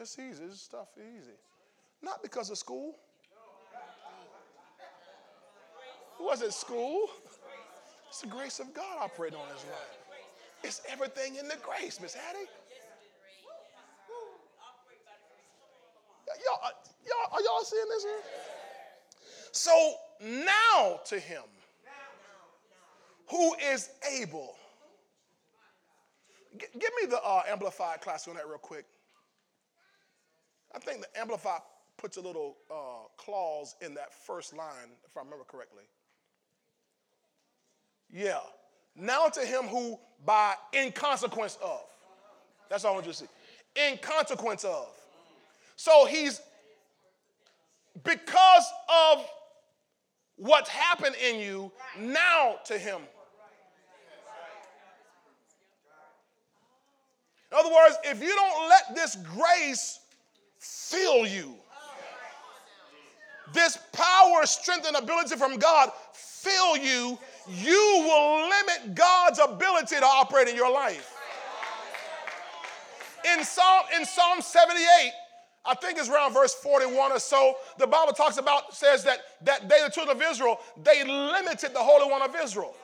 It's easy. This stuff is easy. Not because of school. It wasn't school. It's the grace of God operating on his life. It's everything in the grace, Miss Hattie. Y'all, uh, y'all, are y'all seeing this? Here? So now to him who is able. G- give me the uh, Amplified class on that real quick. I think the Amplified puts a little uh, clause in that first line, if I remember correctly. Yeah. Now to him who by in consequence of. That's all I want you to see. In consequence of. So he's because of what's happened in you, now to him. In other words, if you don't let this grace fill you, this power, strength, and ability from God fill you, you will limit God's ability to operate in your life. In Psalm, in Psalm 78, I think it's around verse 41 or so, the Bible talks about, says that, that they, the children of Israel, they limited the Holy One of Israel.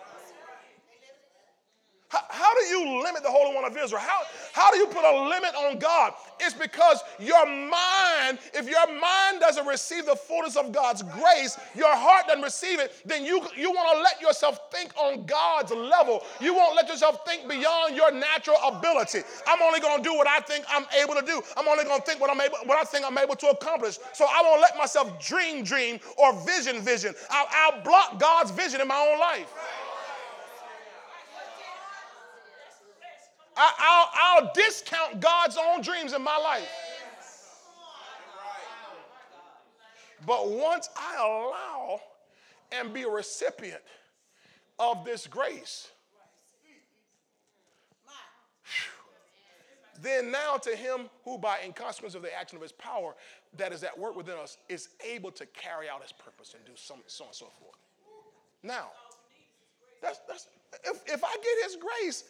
How, how, do you limit the Holy One of Israel? How, how do you put a limit on God? It's because your mind, if your mind doesn't receive the fullness of God's grace, your heart doesn't receive it, then you, you want to let yourself think on God's level. You won't let yourself think beyond your natural ability. I'm only going to do what I think I'm able to do. I'm only going to think what, I'm able, what I think I'm able to accomplish. So I won't let myself dream, dream, or vision, vision. I'll, I'll block God's vision in my own life. I, will discount God's own dreams in my life. But once I allow and be a recipient of this grace, then now to him who by in consequence of the action of his power that is at work within us is able to carry out his purpose and do some, so on and so forth. Now, that's, that's, if, if I get his grace,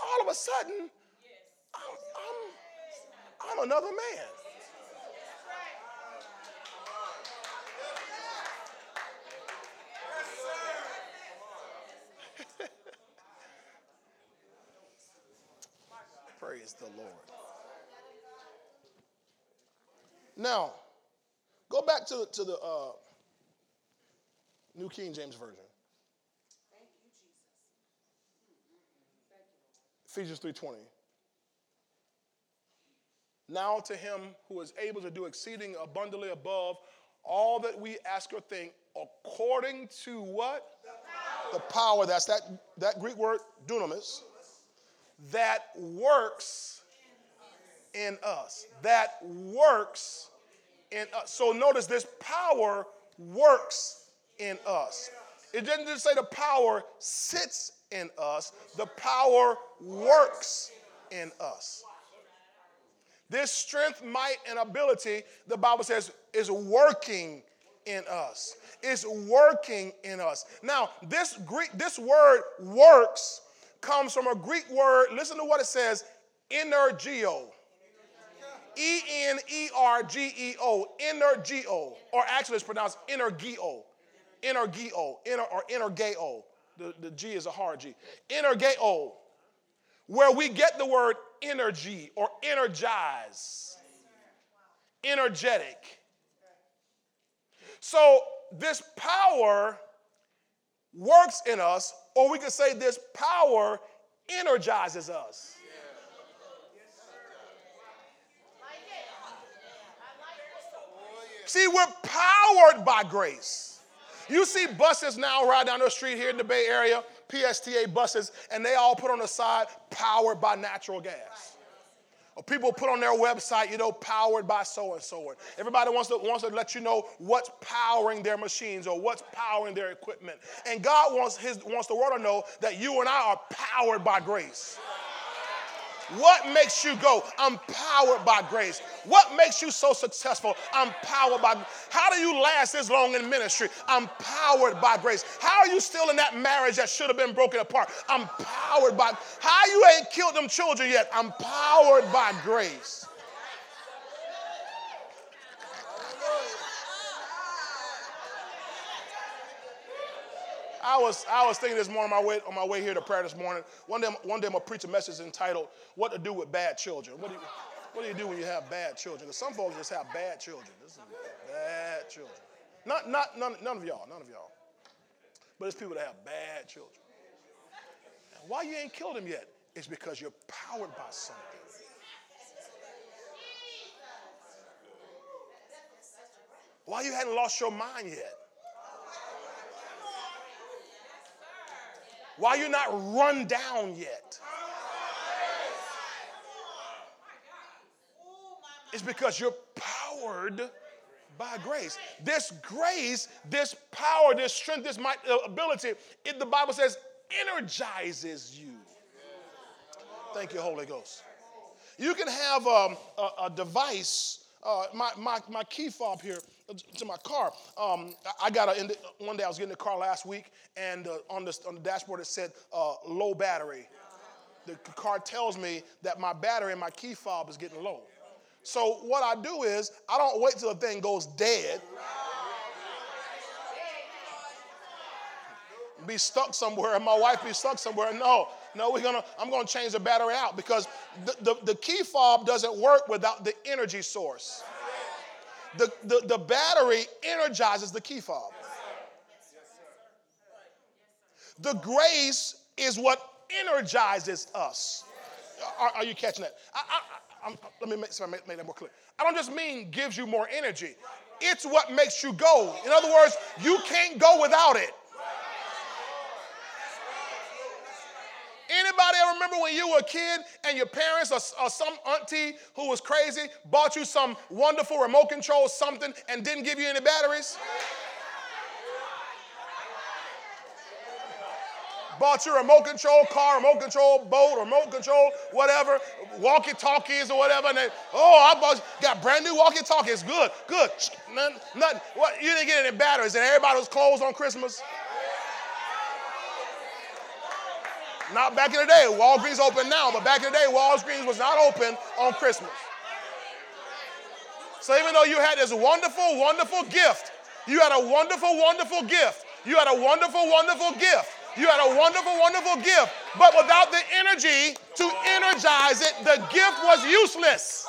all of a sudden, I'm, I'm, I'm another man. Praise the Lord. Now, go back to, to the uh, New King James Version. Ephesians 3:20. Now to him who is able to do exceeding abundantly above all that we ask or think, according to what? The power. The power that's that, that Greek word dunamis, that works in us. That works in us. So notice this power works in us. It didn't just say the power sits in us, the power works in us. This strength, might, and ability, the Bible says, is working in us. It's working in us. Now, this Greek, this word works comes from a Greek word. Listen to what it says: energeo. E N E R G E O, energeo, or actually it's pronounced energeo, energeo, inner or energeo. The, the G is a hard G. Energeo, where we get the word energy or energize, energetic. So this power works in us, or we could say this power energizes us. See, we're powered by grace. You see buses now right down the street here in the Bay Area, PSTA buses, and they all put on the side powered by natural gas. Or people put on their website, you know, powered by so and so. Everybody wants to, wants to let you know what's powering their machines or what's powering their equipment. And God wants, his, wants the world to know that you and I are powered by grace. What makes you go? I'm powered by grace. What makes you so successful? I'm powered by How do you last this long in ministry? I'm powered by grace. How are you still in that marriage that should have been broken apart? I'm powered by How you ain't killed them children yet? I'm powered by grace. I was I was thinking this morning on my way on my way here to prayer this morning. One day one day I'm gonna preach a message entitled "What to Do with Bad Children." What do you what do you do when you have bad children? Because some folks just have bad children. This is bad children. Not not none, none of y'all, none of y'all. But it's people that have bad children. And why you ain't killed them yet? It's because you're powered by something. Why you hadn't lost your mind yet? Why you're not run down yet? It's because you're powered by grace. This grace, this power, this strength, this might, uh, ability, it, the Bible says, energizes you. Thank you, Holy Ghost. You can have um, a, a, device, uh, my, my, my key fob here to my car. Um, I got a, one day I was getting the car last week, and uh, on, the, on the dashboard it said uh, low battery. The car tells me that my battery and my key fob is getting low. So what I do is I don't wait till the thing goes dead. Be stuck somewhere, and my wife be stuck somewhere. No, no, we're gonna. I'm gonna change the battery out because the, the, the key fob doesn't work without the energy source. The, the, the battery energizes the key fob. The grace is what energizes us. Are, are you catching that? I, I, let me make, make that more clear. I don't just mean gives you more energy, it's what makes you go. In other words, you can't go without it. Anybody ever remember when you were a kid and your parents or, or, some auntie who was crazy bought you some wonderful remote control something and didn't give you any batteries? Bought you a remote control car, remote control boat, remote control whatever, walkie talkies or whatever. And they, oh, I bought, got brand new walkie talkies. Good, good. Nothing, nothing. What, you didn't get any batteries and everybody was closed on Christmas? Not back in the day. Walgreens open now, but back in the day, Walgreens was not open on Christmas. So even though you had this wonderful, wonderful gift, you had a wonderful, wonderful gift. You had a wonderful, wonderful gift. You had a wonderful, wonderful gift. But without the energy to energize it, the gift was useless.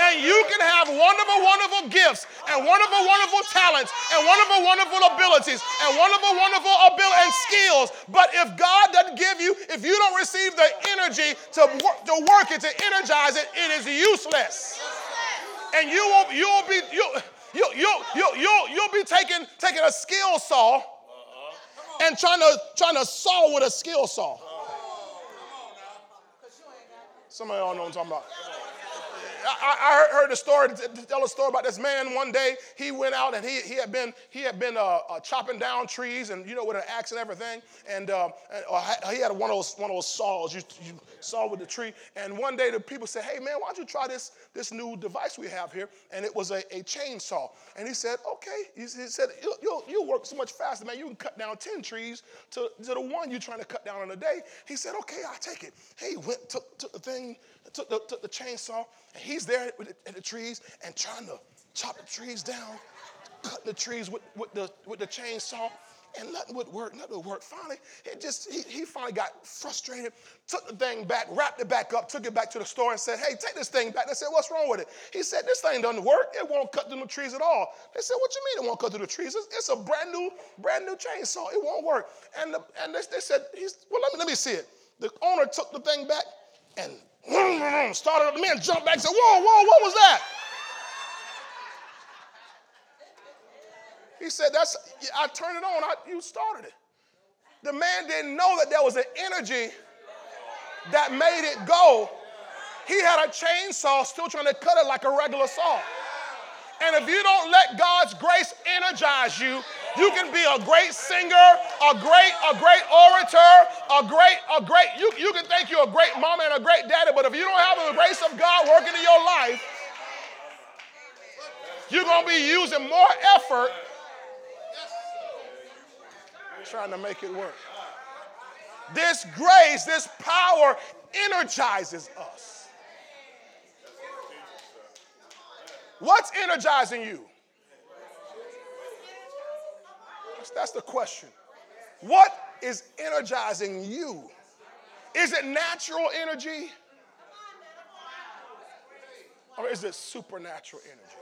And you can have wonderful, wonderful gifts and wonderful, wonderful talents and wonderful, wonderful abilities and wonderful, wonderful ability and skills. But if God doesn't give you, if you don't receive the energy to work, to work it, to energize it, it is useless. And you will, you will be, you, you, you, you, you, you'll be taking, taking a skill saw and trying to, trying to saw with a skill saw. Some of y'all know what I'm talking about. I, I heard a story, tell a story about this man one day. He went out and he, he had been, he had been uh, uh, chopping down trees and, you know, with an axe and everything. And, uh, and uh, he had one of those, one of those saws you, you saw with the tree. And one day the people said, hey, man, why don't you try this, this new device we have here? And it was a, a chainsaw. And he said, okay. He, said, you, you'll, you'll work so much faster, man. You can cut down 10 trees to, to the one you're trying to cut down in a day. He said, okay, I'll take it. He went, took, took the thing, took the, took the chainsaw, and he's there at the, the trees and trying to chop the trees down, cutting the trees with, with, the, with the chainsaw, and nothing would work, nothing would work. Finally, it just he, he finally got frustrated, took the thing back, wrapped it back up, took it back to the store and said, Hey, take this thing back. They said, What's wrong with it? He said, This thing doesn't work. It won't cut through the trees at all. They said, What you mean it won't cut through the trees? It's, it's a brand new, brand new chainsaw. It won't work. And, the, and they, they said, Well, let me, let me see it. The owner took the thing back and started up. The man jumped back and said, Whoa, whoa, what was that? He said, That's I turned it on, I, you started it. The man didn't know that there was an energy that made it go. He had a chainsaw still trying to cut it like a regular saw. And if you don't let God's grace energize you, you can be a great singer, a great, a great orator, a great, a great, you, you can think you're a great mama and a great daddy, but if you don't have the grace of God working in your life, you're going to be using more effort trying to make it work. This grace, this power energizes us. What's energizing you? That's the question. What is energizing you? Is it natural energy? Or is it supernatural energy?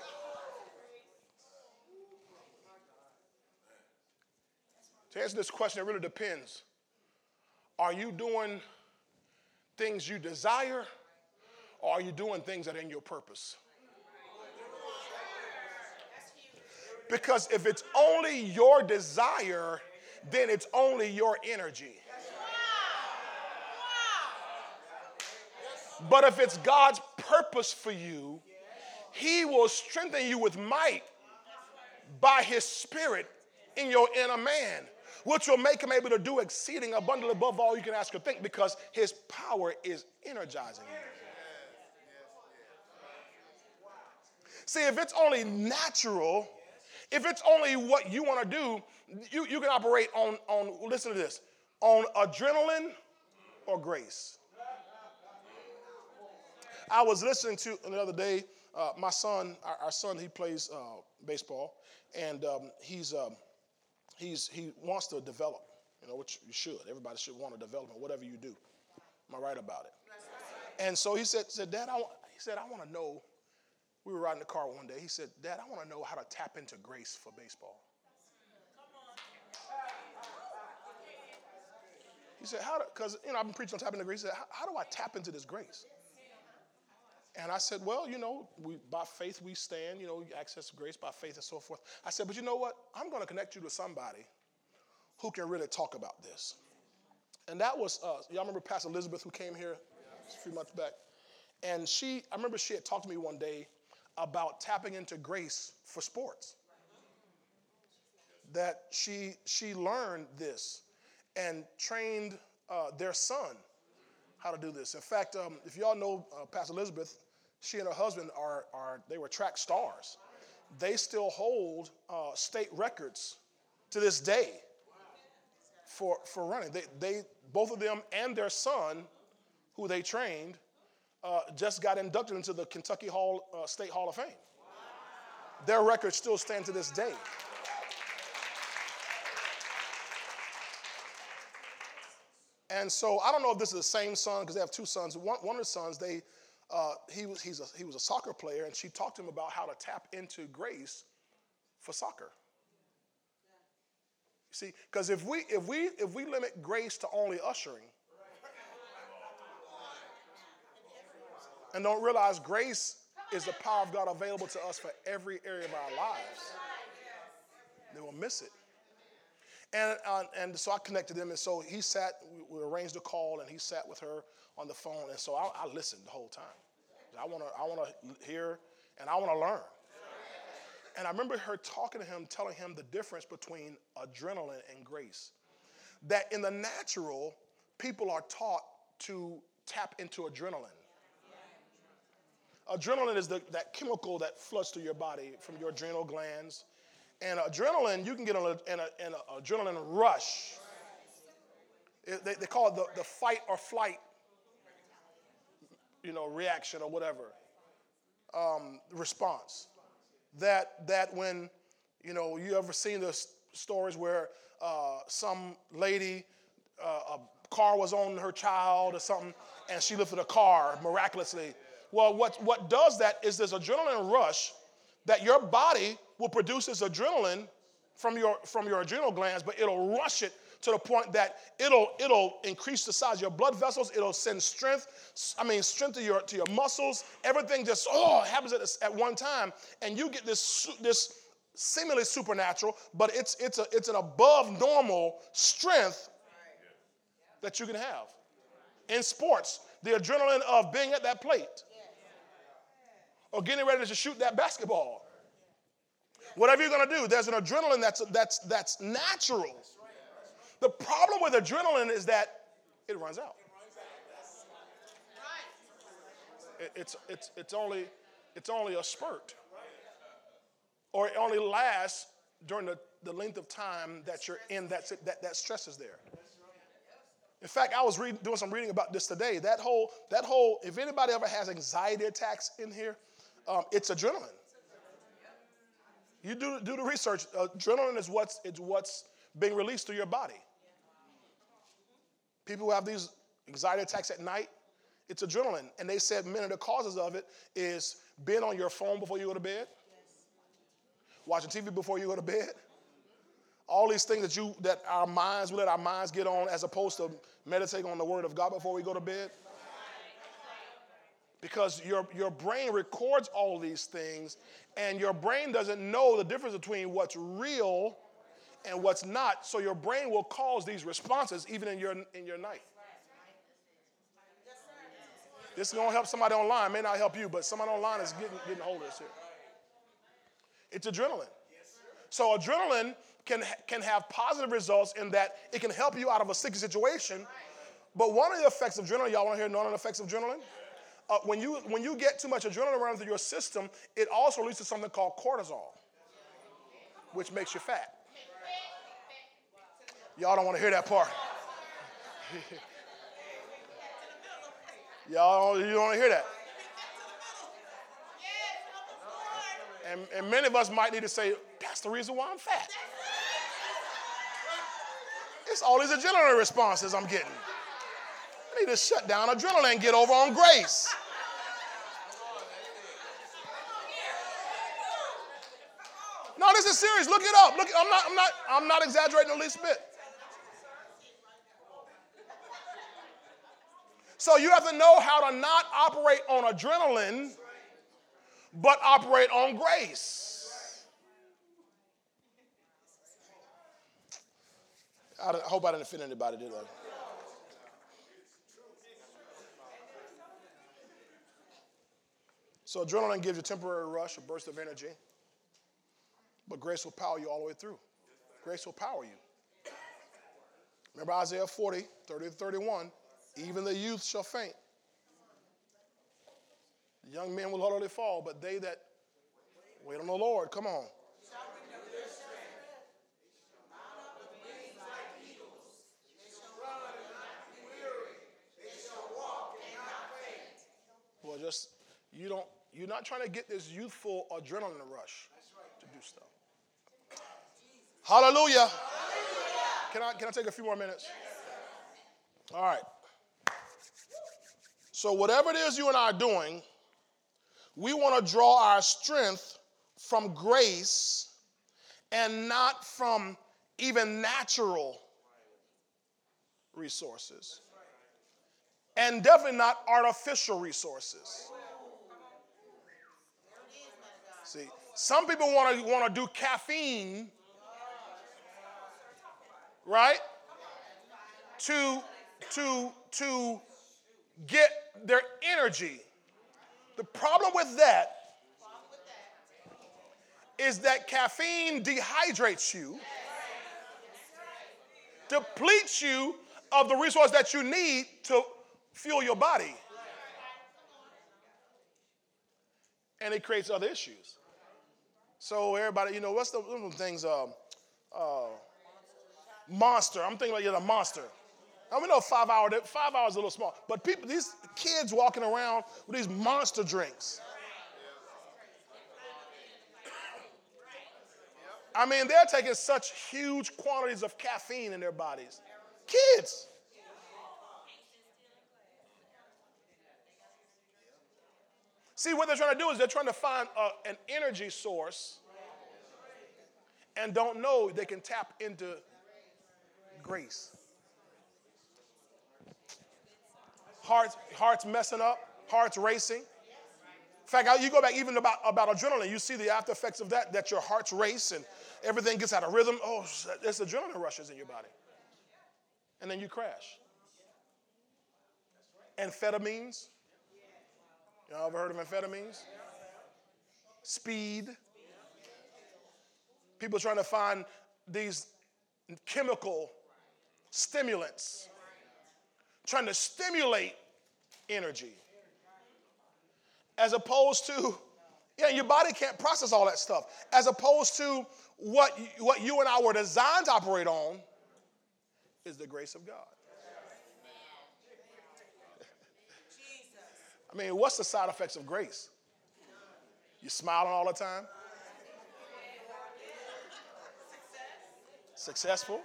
To answer this question, it really depends. Are you doing things you desire, or are you doing things that are in your purpose? Because if it's only your desire, then it's only your energy. But if it's God's purpose for you, He will strengthen you with might by His Spirit in your inner man, which will make Him able to do exceeding abundantly above all you can ask or think because His power is energizing you. See, if it's only natural, if it's only what you want to do, you, you can operate on, on, listen to this, on adrenaline or grace. I was listening to the other day, uh, my son, our, our, son, he plays uh, baseball, and um, he's, um, he's, he wants to develop, you know, which you should. Everybody should want to develop whatever you do. Am I right about it? And so he said, said Dad, I, he said, I want to know. We were riding the car one day. He said, Dad, I want to know how to tap into grace for baseball. He said, how because, you know, I've been preaching on tapping into grace. He said, how do I tap into this grace? And I said, well, you know, we, by faith we stand, you know, access grace by faith and so forth. I said, but you know what? I'm going to connect you to somebody who can really talk about this. And that was, uh, y'all remember Pastor Elizabeth who came here a few months back? And she, I remember she had talked to me one day about tapping into grace for sports. That she, she learned this and trained uh, their son how to do this. In fact, um, if y'all know uh, Pastor Elizabeth, she and her husband are, are they were track stars. They still hold uh, state records to this day for, for running. They, they, both of them and their son, who they trained, uh, just got inducted into the Kentucky Hall, uh, State Hall of Fame. Their records still stand to this day. And so I don't know if this is the same son because they have two sons. One, one of the sons, they, uh, he, was, he's a, he was a soccer player, and she talked to him about how to tap into grace for soccer. You see, because if we if we if we limit grace to only ushering, and don't realize grace is the power of God available to us for every area of our lives, then we'll miss it. And, uh, and so I connected them, and so he sat, we, we, arranged a call, and he sat with her on the phone, and so I, I listened the whole time. I want to I wanna hear, and I want to learn. And I remember her talking to him, telling him the difference between adrenaline and grace. That in the natural, people are taught to tap into adrenaline. Adrenaline is the, that chemical that floods through your body from your adrenal glands and adrenaline, you can get an, an, an adrenaline rush. It, they, they, call it the, the fight or flight, you know, reaction or whatever um, response. That that when you know you ever seen the stories where uh, some lady, uh, a car was on her child or something, and she lifted a car miraculously. Well, what what does that is this adrenaline rush that your body will produce this adrenaline from your, from your adrenal glands, but it'll rush it to the point that it'll, it'll increase the size of your blood vessels. It'll send strength, I mean, strength to your, to your muscles. Everything just, oh, happens at, at one time. And you get this, this seemingly supernatural, but it's, it's, a, it's an above normal strength that you can have. In sports, the adrenaline of being at that plate or getting ready to shoot that basketball. Whatever you're going to do, there's an adrenaline that's, that's, that's natural. The problem with adrenaline is that it runs out. It, it's, it's, it's, only, it's only a spurt. Or it only lasts during the, the length of time that you're in that, that, that stress is there. In fact, I was reading, doing some reading about this today. That whole, that whole, if anybody ever has anxiety attacks in here, um, it's adrenaline. You do, do the research. Adrenaline is what's, it's what's being released through your body. People who have these anxiety attacks at night, it's adrenaline. And they said many of the causes of it is being on your phone before you go to bed, watching TV before you go to bed. All these things that you that our minds, we let our minds get on as opposed to meditating on the word of God before we go to bed. Because your, your brain records all these things, and your brain doesn't know the difference between what's real and what's not. So your brain will cause these responses even in your in your night. This is going to help somebody online. May not help you, but somebody online is getting, getting hold of this here. It's adrenaline. So adrenaline can, can have positive results in that it can help you out of a sticky situation. But one of the effects of adrenaline, y'all want to hear one of the effects of adrenaline? Uh, when, you, when you get too much adrenaline running through your system, it also leads to something called cortisol, which makes you fat. Y'all don't want to hear that part. Y'all don't, you don't want to hear that. And, and many of us might need to say, that's the reason why I'm fat. It's all these adrenaline responses I'm getting. I need to shut down adrenaline and get over on grace. No, this is serious. Look it up. Look, I'm not, I'm not, I'm not exaggerating the least bit. So you have to know how to not operate on adrenaline, but operate on grace. I hope I didn't offend anybody, did I? So adrenaline gives you a temporary rush, a burst of energy, but grace will power you all the way through. Grace will power you. Remember Isaiah 40, 30 to 31. Even the youth shall faint. The young men will utterly fall, but they that wait on the Lord, come on. Well, just you don't. You're not trying to get this youthful adrenaline rush to do stuff. Hallelujah. Hallelujah. Can I can I take a few more minutes? All right. So, whatever it is you and I are doing, we want to draw our strength from grace and not from even natural resources. And definitely not artificial resources. See, some people want to want to do caffeine, right? To to to get their energy. The problem with that is that caffeine dehydrates you, depletes you of the resource that you need to fuel your body. And it creates other issues. So everybody, you know, what's the, things? Uh, uh, monster. I'm thinking about you're the monster. Now we know five hour, five hours is a little small, but people, these kids walking around with these monster drinks. I mean, they're taking such huge quantities of caffeine in their bodies. Kids. See, what they're trying to do is they're trying to find a, an energy source and don't know they can tap into grace. hearts, hearts messing up, hearts racing. In fact, you go back even about, about adrenaline, you see the after effects of that, that your hearts race and everything gets out of rhythm. Oh, there's adrenaline rushes in your body. And then you crash. Amphetamines. Y'all ever heard of amphetamines? Speed. People trying to find these chemical stimulants trying to stimulate energy. As opposed to, yeah, your body can't process all that stuff. As opposed to what, what you and I were designed to operate on is the grace of God. I mean, what's the side effects of grace? You smiling all the time? successful,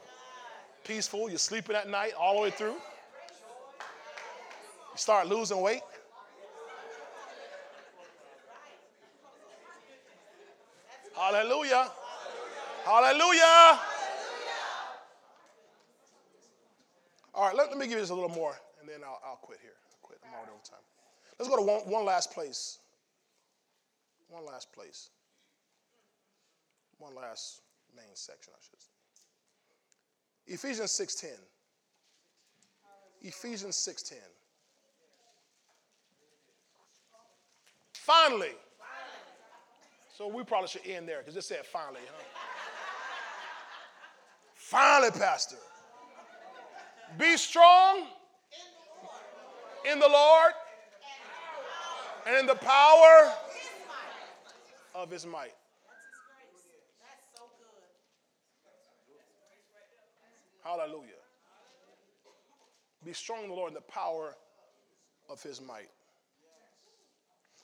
peaceful. You're sleeping at night all the way through. You start losing weight. Hallelujah. Hallelujah. All right, let, let me give you a little more, and then I'll, I'll quit here. I'll quit. I'm already over time. Let's go to one, one last place. One last place. One last main section, I should say. Ephesians 6.10. Ephesians 6.10. Finally. So we probably should end there because it said finally, huh? finally, Pastor. Be strong in the Lord and in the power of his might. Hallelujah. Be strong in the Lord in the power of his might.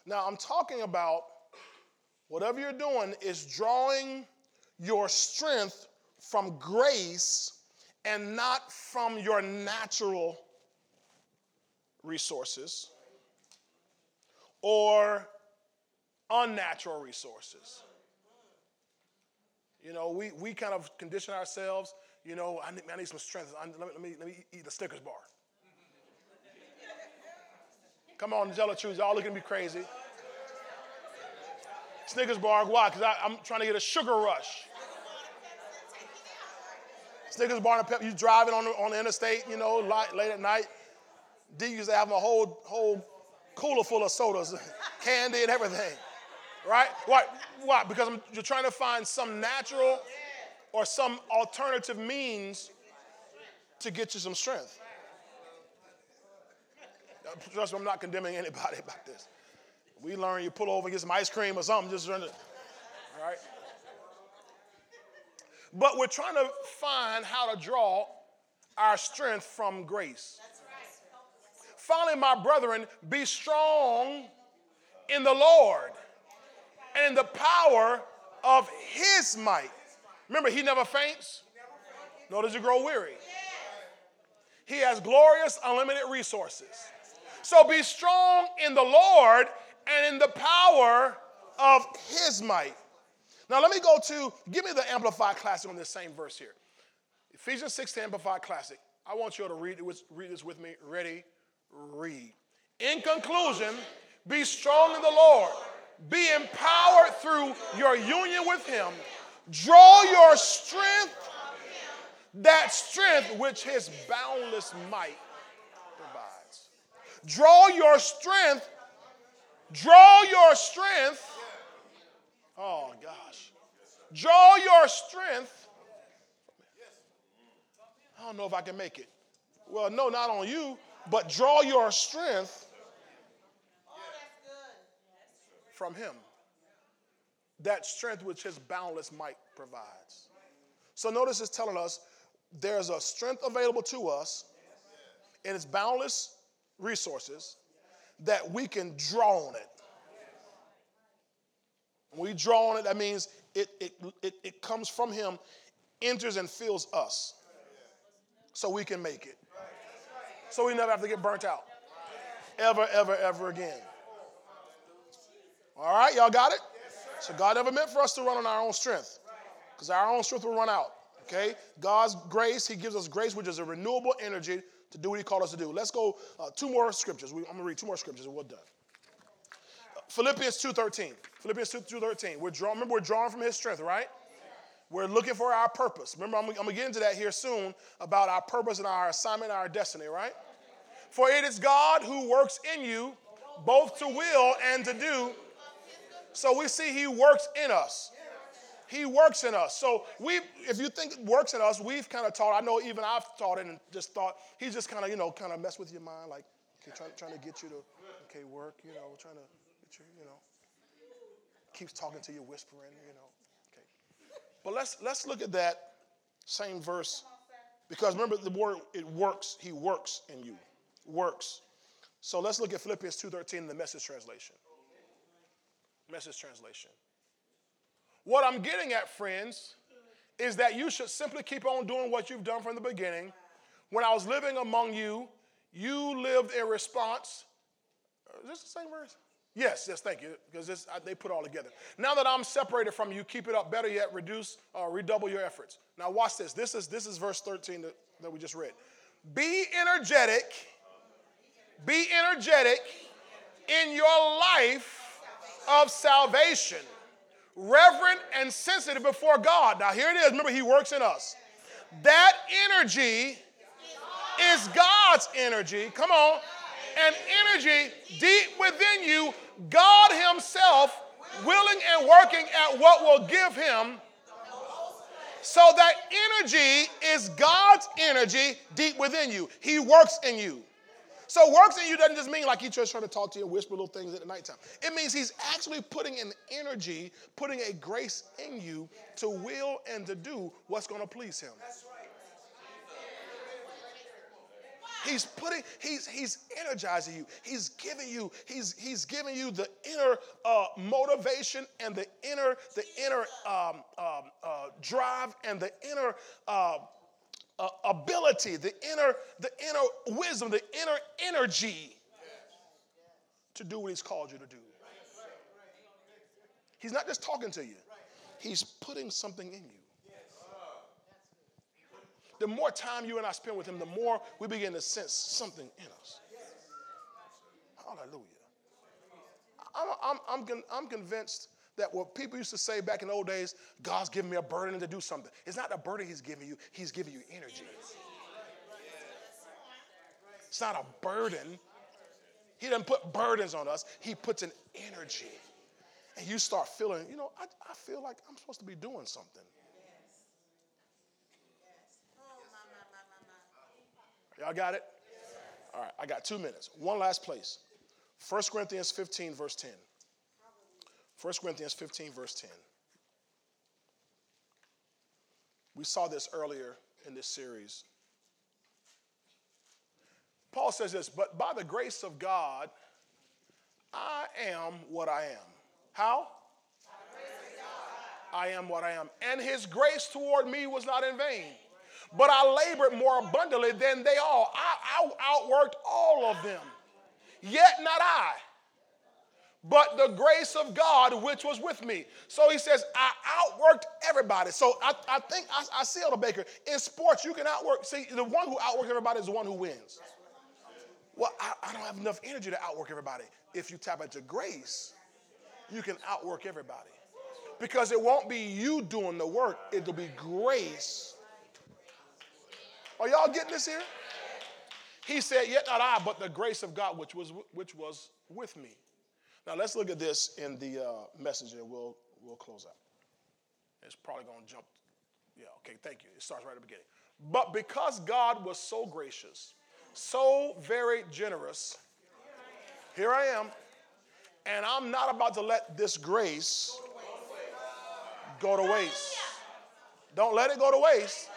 Now, I'm talking about whatever you're doing is drawing your strength from grace and not from your natural resources or unnatural resources. You know, we, we kind of condition ourselves, you know, I need, I need some strength. I, let, me, let, me, let me eat the Snickers bar. Come on, Jello Chews, y'all looking at me crazy. Snickers bar, why? Because I'm trying to get a sugar rush. Snickers bar and pep, you driving on the, on the interstate, you know, light, late at night. D used to have a whole, whole cooler full of sodas, candy and everything. Right? Why? Why? Because I'm, you're trying to find some natural or some alternative means to get you some strength. Trust me, I'm not condemning anybody about this. We learn you pull over and get some ice cream or something, just run it. All right? But we're trying to find how to draw our strength from grace. Finally, my brethren, be strong in the Lord and in the power of his might. Remember, he never faints, nor does he grow weary. He has glorious, unlimited resources. So be strong in the Lord and in the power of his might. Now let me go to, give me the Amplified Classic on this same verse here. Ephesians 6 Amplified Classic. I want you all to read, read this with me. Ready? Read. In conclusion, be strong in the Lord. Be empowered through your union with him. Draw your strength, that strength which his boundless might provides. Draw your strength, draw your strength Oh, gosh. Draw your strength. I don't know if I can make it. Well, no, not on you, but draw your strength oh, from Him. That strength which His boundless might provides. So notice it's telling us there's a strength available to us and its boundless resources that we can draw on it. When we draw on it, that means it, it, it, it comes from Him, enters and fills us so we can make it. So we never have to get burnt out. Ever, ever, ever again. All right, y'all got it? So God never meant for us to run on our own strength because our own strength will run out. Okay? God's grace, He gives us grace, which is a renewable energy to do what He called us to do. Let's go uh, two more scriptures. We, I'm going to read two more scriptures and we're done. Philippians 2.13. Philippians 2.13. We're drawing, remember, we're drawing from his strength, right? We're looking for our purpose. Remember, I'm, I'm going to get into that here soon about our purpose and our assignment and our destiny, right? For it is God who works in you both to will and to do. So we see he works in us. He works in us. So we, if you think works in us, we've kind of taught. I know even I've taught it and just thought he's just kind of you know kind of mess with your mind, like okay, trying, trying to get you to okay work, you know, trying to get you, you know. Keeps talking to you, whispering, you know. Okay. But let's let's look at that same verse. Because remember the word it works, he works in you. Works. So let's look at Philippians 2:13 in the message translation. Message translation. What I'm getting at, friends, is that you should simply keep on doing what you've done from the beginning. When I was living among you, you lived in response. Is this the same verse? Yes, yes, thank you, because they put all together. Now that I'm separated from you, keep it up. Better yet, reduce, uh, redouble your efforts. Now watch this. This is this is verse 13 that, that we just read. Be energetic. Be energetic in your life of salvation, reverent and sensitive before God. Now here it is. Remember, He works in us. That energy is God's energy. Come on and energy deep within you, God Himself willing and working at what will give Him. So that energy is God's energy deep within you. He works in you. So works in you doesn't just mean like he's just trying to talk to you and whisper little things at the nighttime. It means he's actually putting an energy, putting a grace in you to will and to do what's going to please him. He's putting, he's, he's energizing you. He's giving you, he's, he's giving you the inner uh, motivation and the inner, the inner um, um, uh, drive and the inner uh, uh, ability, the inner, the inner wisdom, the inner energy to do what he's called you to do. He's not just talking to you, he's putting something in you the more time you and I spend with Him, the more we begin to sense something in us. Hallelujah. I'm, I'm, I'm, I'm convinced that what people used to say back in the old days, God's giving me a burden to do something. It's not a burden He's giving you, He's giving you energy. It's not a burden. He doesn't put burdens on us, He puts an energy. And you start feeling, you know, I, I feel like I'm supposed to be doing something. Y'all got it? All right, I got two minutes. One last place. 1 Corinthians 15, verse 10. 1 Corinthians 15, verse 10. We saw this earlier in this series. Paul says this, but by the grace of God, I am what I am. How? I am what I am. And his grace toward me was not in vain but I labored more abundantly than they all. I, I outworked all of them. Yet not I, but the grace of God which was with me. So he says, I outworked everybody. So I, I think I, I see Elder Baker. In sports, you can outwork. See, the one who outworks everybody is the one who wins. Well, I, I don't have enough energy to outwork everybody. If you tap into grace, you can outwork everybody. Because it won't be you doing the work, it'll be grace are y'all getting this here? He said, Yet not I, but the grace of God which was, which was with me. Now let's look at this in the uh, message and we'll, we'll close out. It's probably going to jump. Yeah, okay, thank you. It starts right at the beginning. But because God was so gracious, so very generous, here I am, and I'm not about to let this grace go to waste. Don't let it go to waste.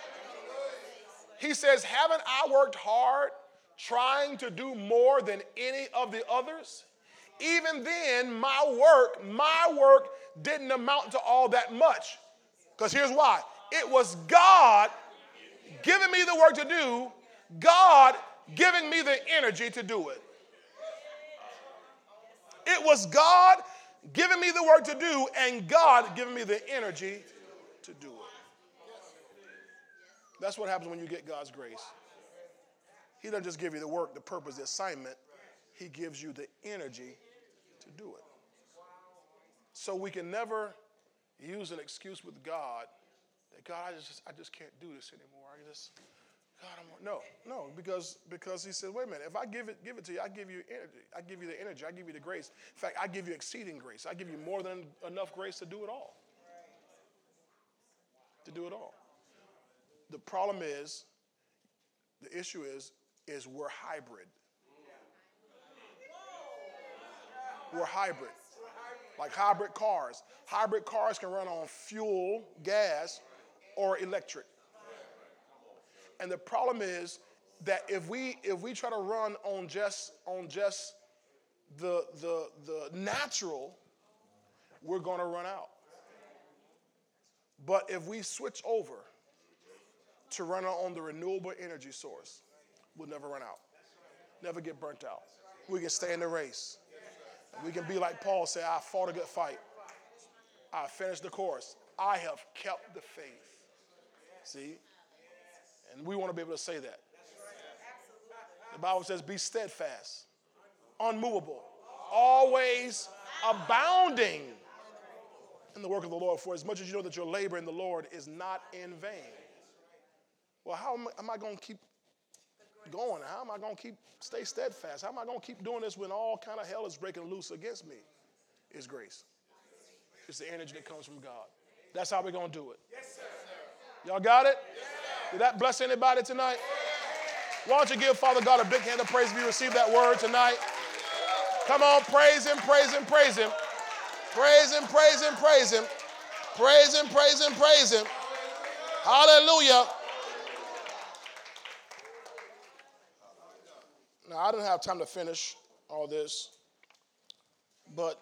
He says, Haven't I worked hard trying to do more than any of the others? Even then, my work, my work didn't amount to all that much. Because here's why it was God giving me the work to do, God giving me the energy to do it. It was God giving me the work to do, and God giving me the energy to do it. That's what happens when you get God's grace. He doesn't just give you the work, the purpose, the assignment. He gives you the energy to do it. So we can never use an excuse with God that God, I just, I just can't do this anymore. I just, God, I'm no, no, because because He said, wait a minute. If I give it, give it to you, I give you energy. I give you the energy. I give you the grace. In fact, I give you exceeding grace. I give you more than enough grace to do it all. To do it all. The problem is, the issue is, is we're hybrid. We're hybrid. Like hybrid cars. Hybrid cars can run on fuel, gas, or electric. And the problem is that if we if we try to run on just on just the the the natural, we're going to run out. But if we switch over to run on the renewable energy source, we'll never run out, never get burnt out. We can stay in the race. We can be like Paul said, I fought a good fight. I finished the course. I have kept the faith. See? And we want to be able to say that. The Bible says, be steadfast, unmovable, always abounding in the work of the Lord. For as much as you know that your labor in the Lord is not in vain. Well, how am I going to keep going? How am I going to keep stay steadfast? How am I going to keep doing this when all kind of hell is breaking loose against me? Is grace. It's the energy that comes from God. That's how we're going to do it. Yes, Y'all got it? Yes, Did that bless anybody tonight? Why don't you give Father God a big hand of praise if you receive that word tonight? Come on, praise Him, praise Him, praise Him. Praise Him, praise Him, praise Him. Praise Him, praise Him, praise Him. Hallelujah. Now, I didn't have time to finish all this, but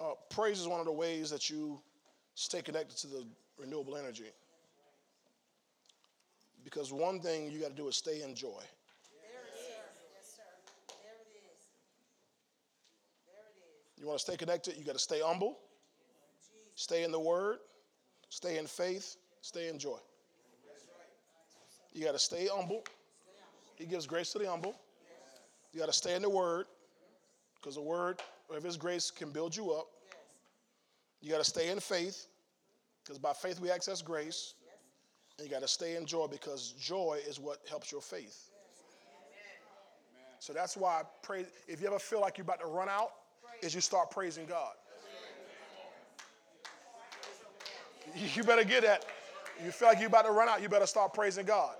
uh, praise is one of the ways that you stay connected to the renewable energy. Because one thing you got to do is stay in joy. There it is. There it is. There it is. You want to stay connected, you got to stay humble, stay in the word, stay in faith, stay in joy. You got to stay humble. He gives grace to the humble. You got to stay in the word because the word of his grace can build you up. You got to stay in faith because by faith we access grace. And you got to stay in joy because joy is what helps your faith. So that's why I pray. If you ever feel like you're about to run out, is you start praising God. You better get that. You feel like you're about to run out, you better start praising God.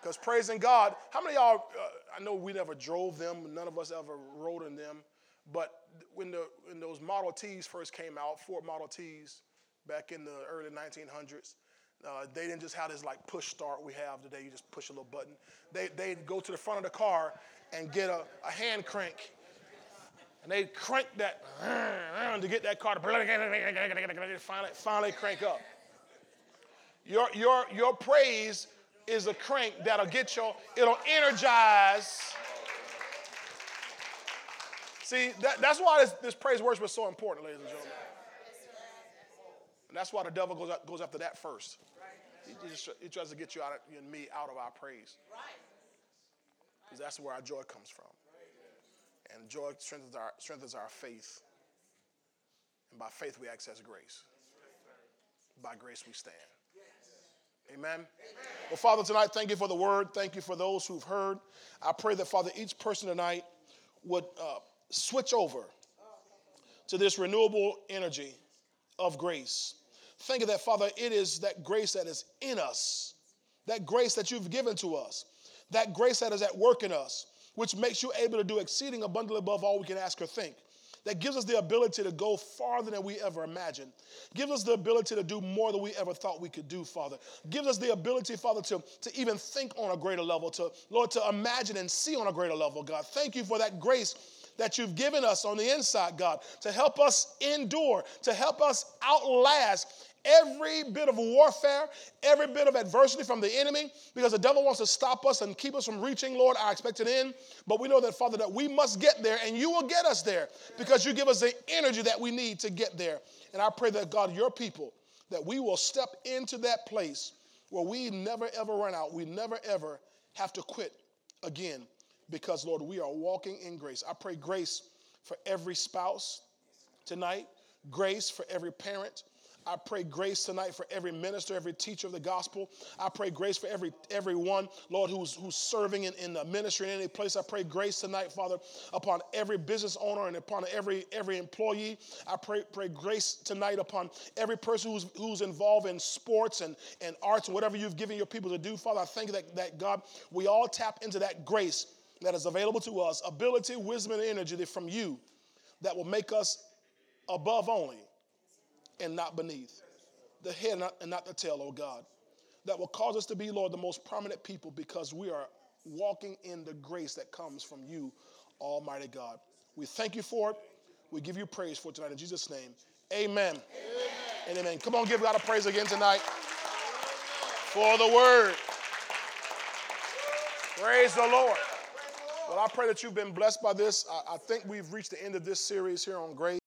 Because praising God, how many y'all, uh, I know we never drove them, none of us ever rode in them, but when, the, when those Model Ts first came out, Ford Model Ts, back in the early 1900s, uh, they didn't just have this like push start we have today. You just push a little button. They, they'd go to the front of the car and get a, a hand crank. And they'd crank that to get that car to finally, finally crank up. Your, your, your praise is a crank that'll get your, it'll energize. See, that, that's why this, this praise worship is so important, ladies and gentlemen. And that's why the devil goes, goes after that first. He, just, he tries to get you out of, you and me out of our praise. Because that's where our joy comes from. And joy strengthens our, strengthens our faith. And by faith, we access grace. By grace, we stand. Amen. Amen. Well, Father, tonight, thank you for the word. Thank you for those who've heard. I pray that, Father, each person tonight would uh, switch over to this renewable energy of grace. Think of that, Father. It is that grace that is in us, that grace that you've given to us, that grace that is at work in us, which makes you able to do exceeding abundantly above all we can ask or think that gives us the ability to go farther than we ever imagined. Gives us the ability to do more than we ever thought we could do, Father. Gives us the ability, Father, to, to even think on a greater level, to, Lord, to imagine and see on a greater level, God. Thank you for that grace that you've given us on the inside, God, to help us endure, to help us outlast every bit of warfare, every bit of adversity from the enemy, because the devil wants to stop us and keep us from reaching, Lord, our expected end. But we know that, Father, that we must get there, and you will get us there because you give us the energy that we need to get there. And I pray that, God, your people, that we will step into that place where we never ever run out. We never ever have to quit again because, Lord, we are walking in grace. I pray grace for every spouse tonight, grace for every parent, I pray grace tonight for every minister, every teacher of the gospel. I pray grace for every everyone, Lord, who's who's serving in, in the ministry in any place. I pray grace tonight, Father, upon every business owner and upon every every employee. I pray, pray grace tonight upon every person who's who's involved in sports and, and arts and whatever you've given your people to do. Father, I thank you that, that God, we all tap into that grace that is available to us, ability, wisdom, and energy from you that will make us above only and not beneath, the head and not the tail, oh God, that will cause us to be, Lord, the most prominent people because we are walking in the grace that comes from you, Almighty God. We thank you for it. We give you praise for tonight in Jesus' name. Amen. Amen. and amen. Come on, give God a praise again tonight for the word. Praise the Lord. Well, I pray that you've been blessed by this. I, I think we've reached the end of this series here on grace.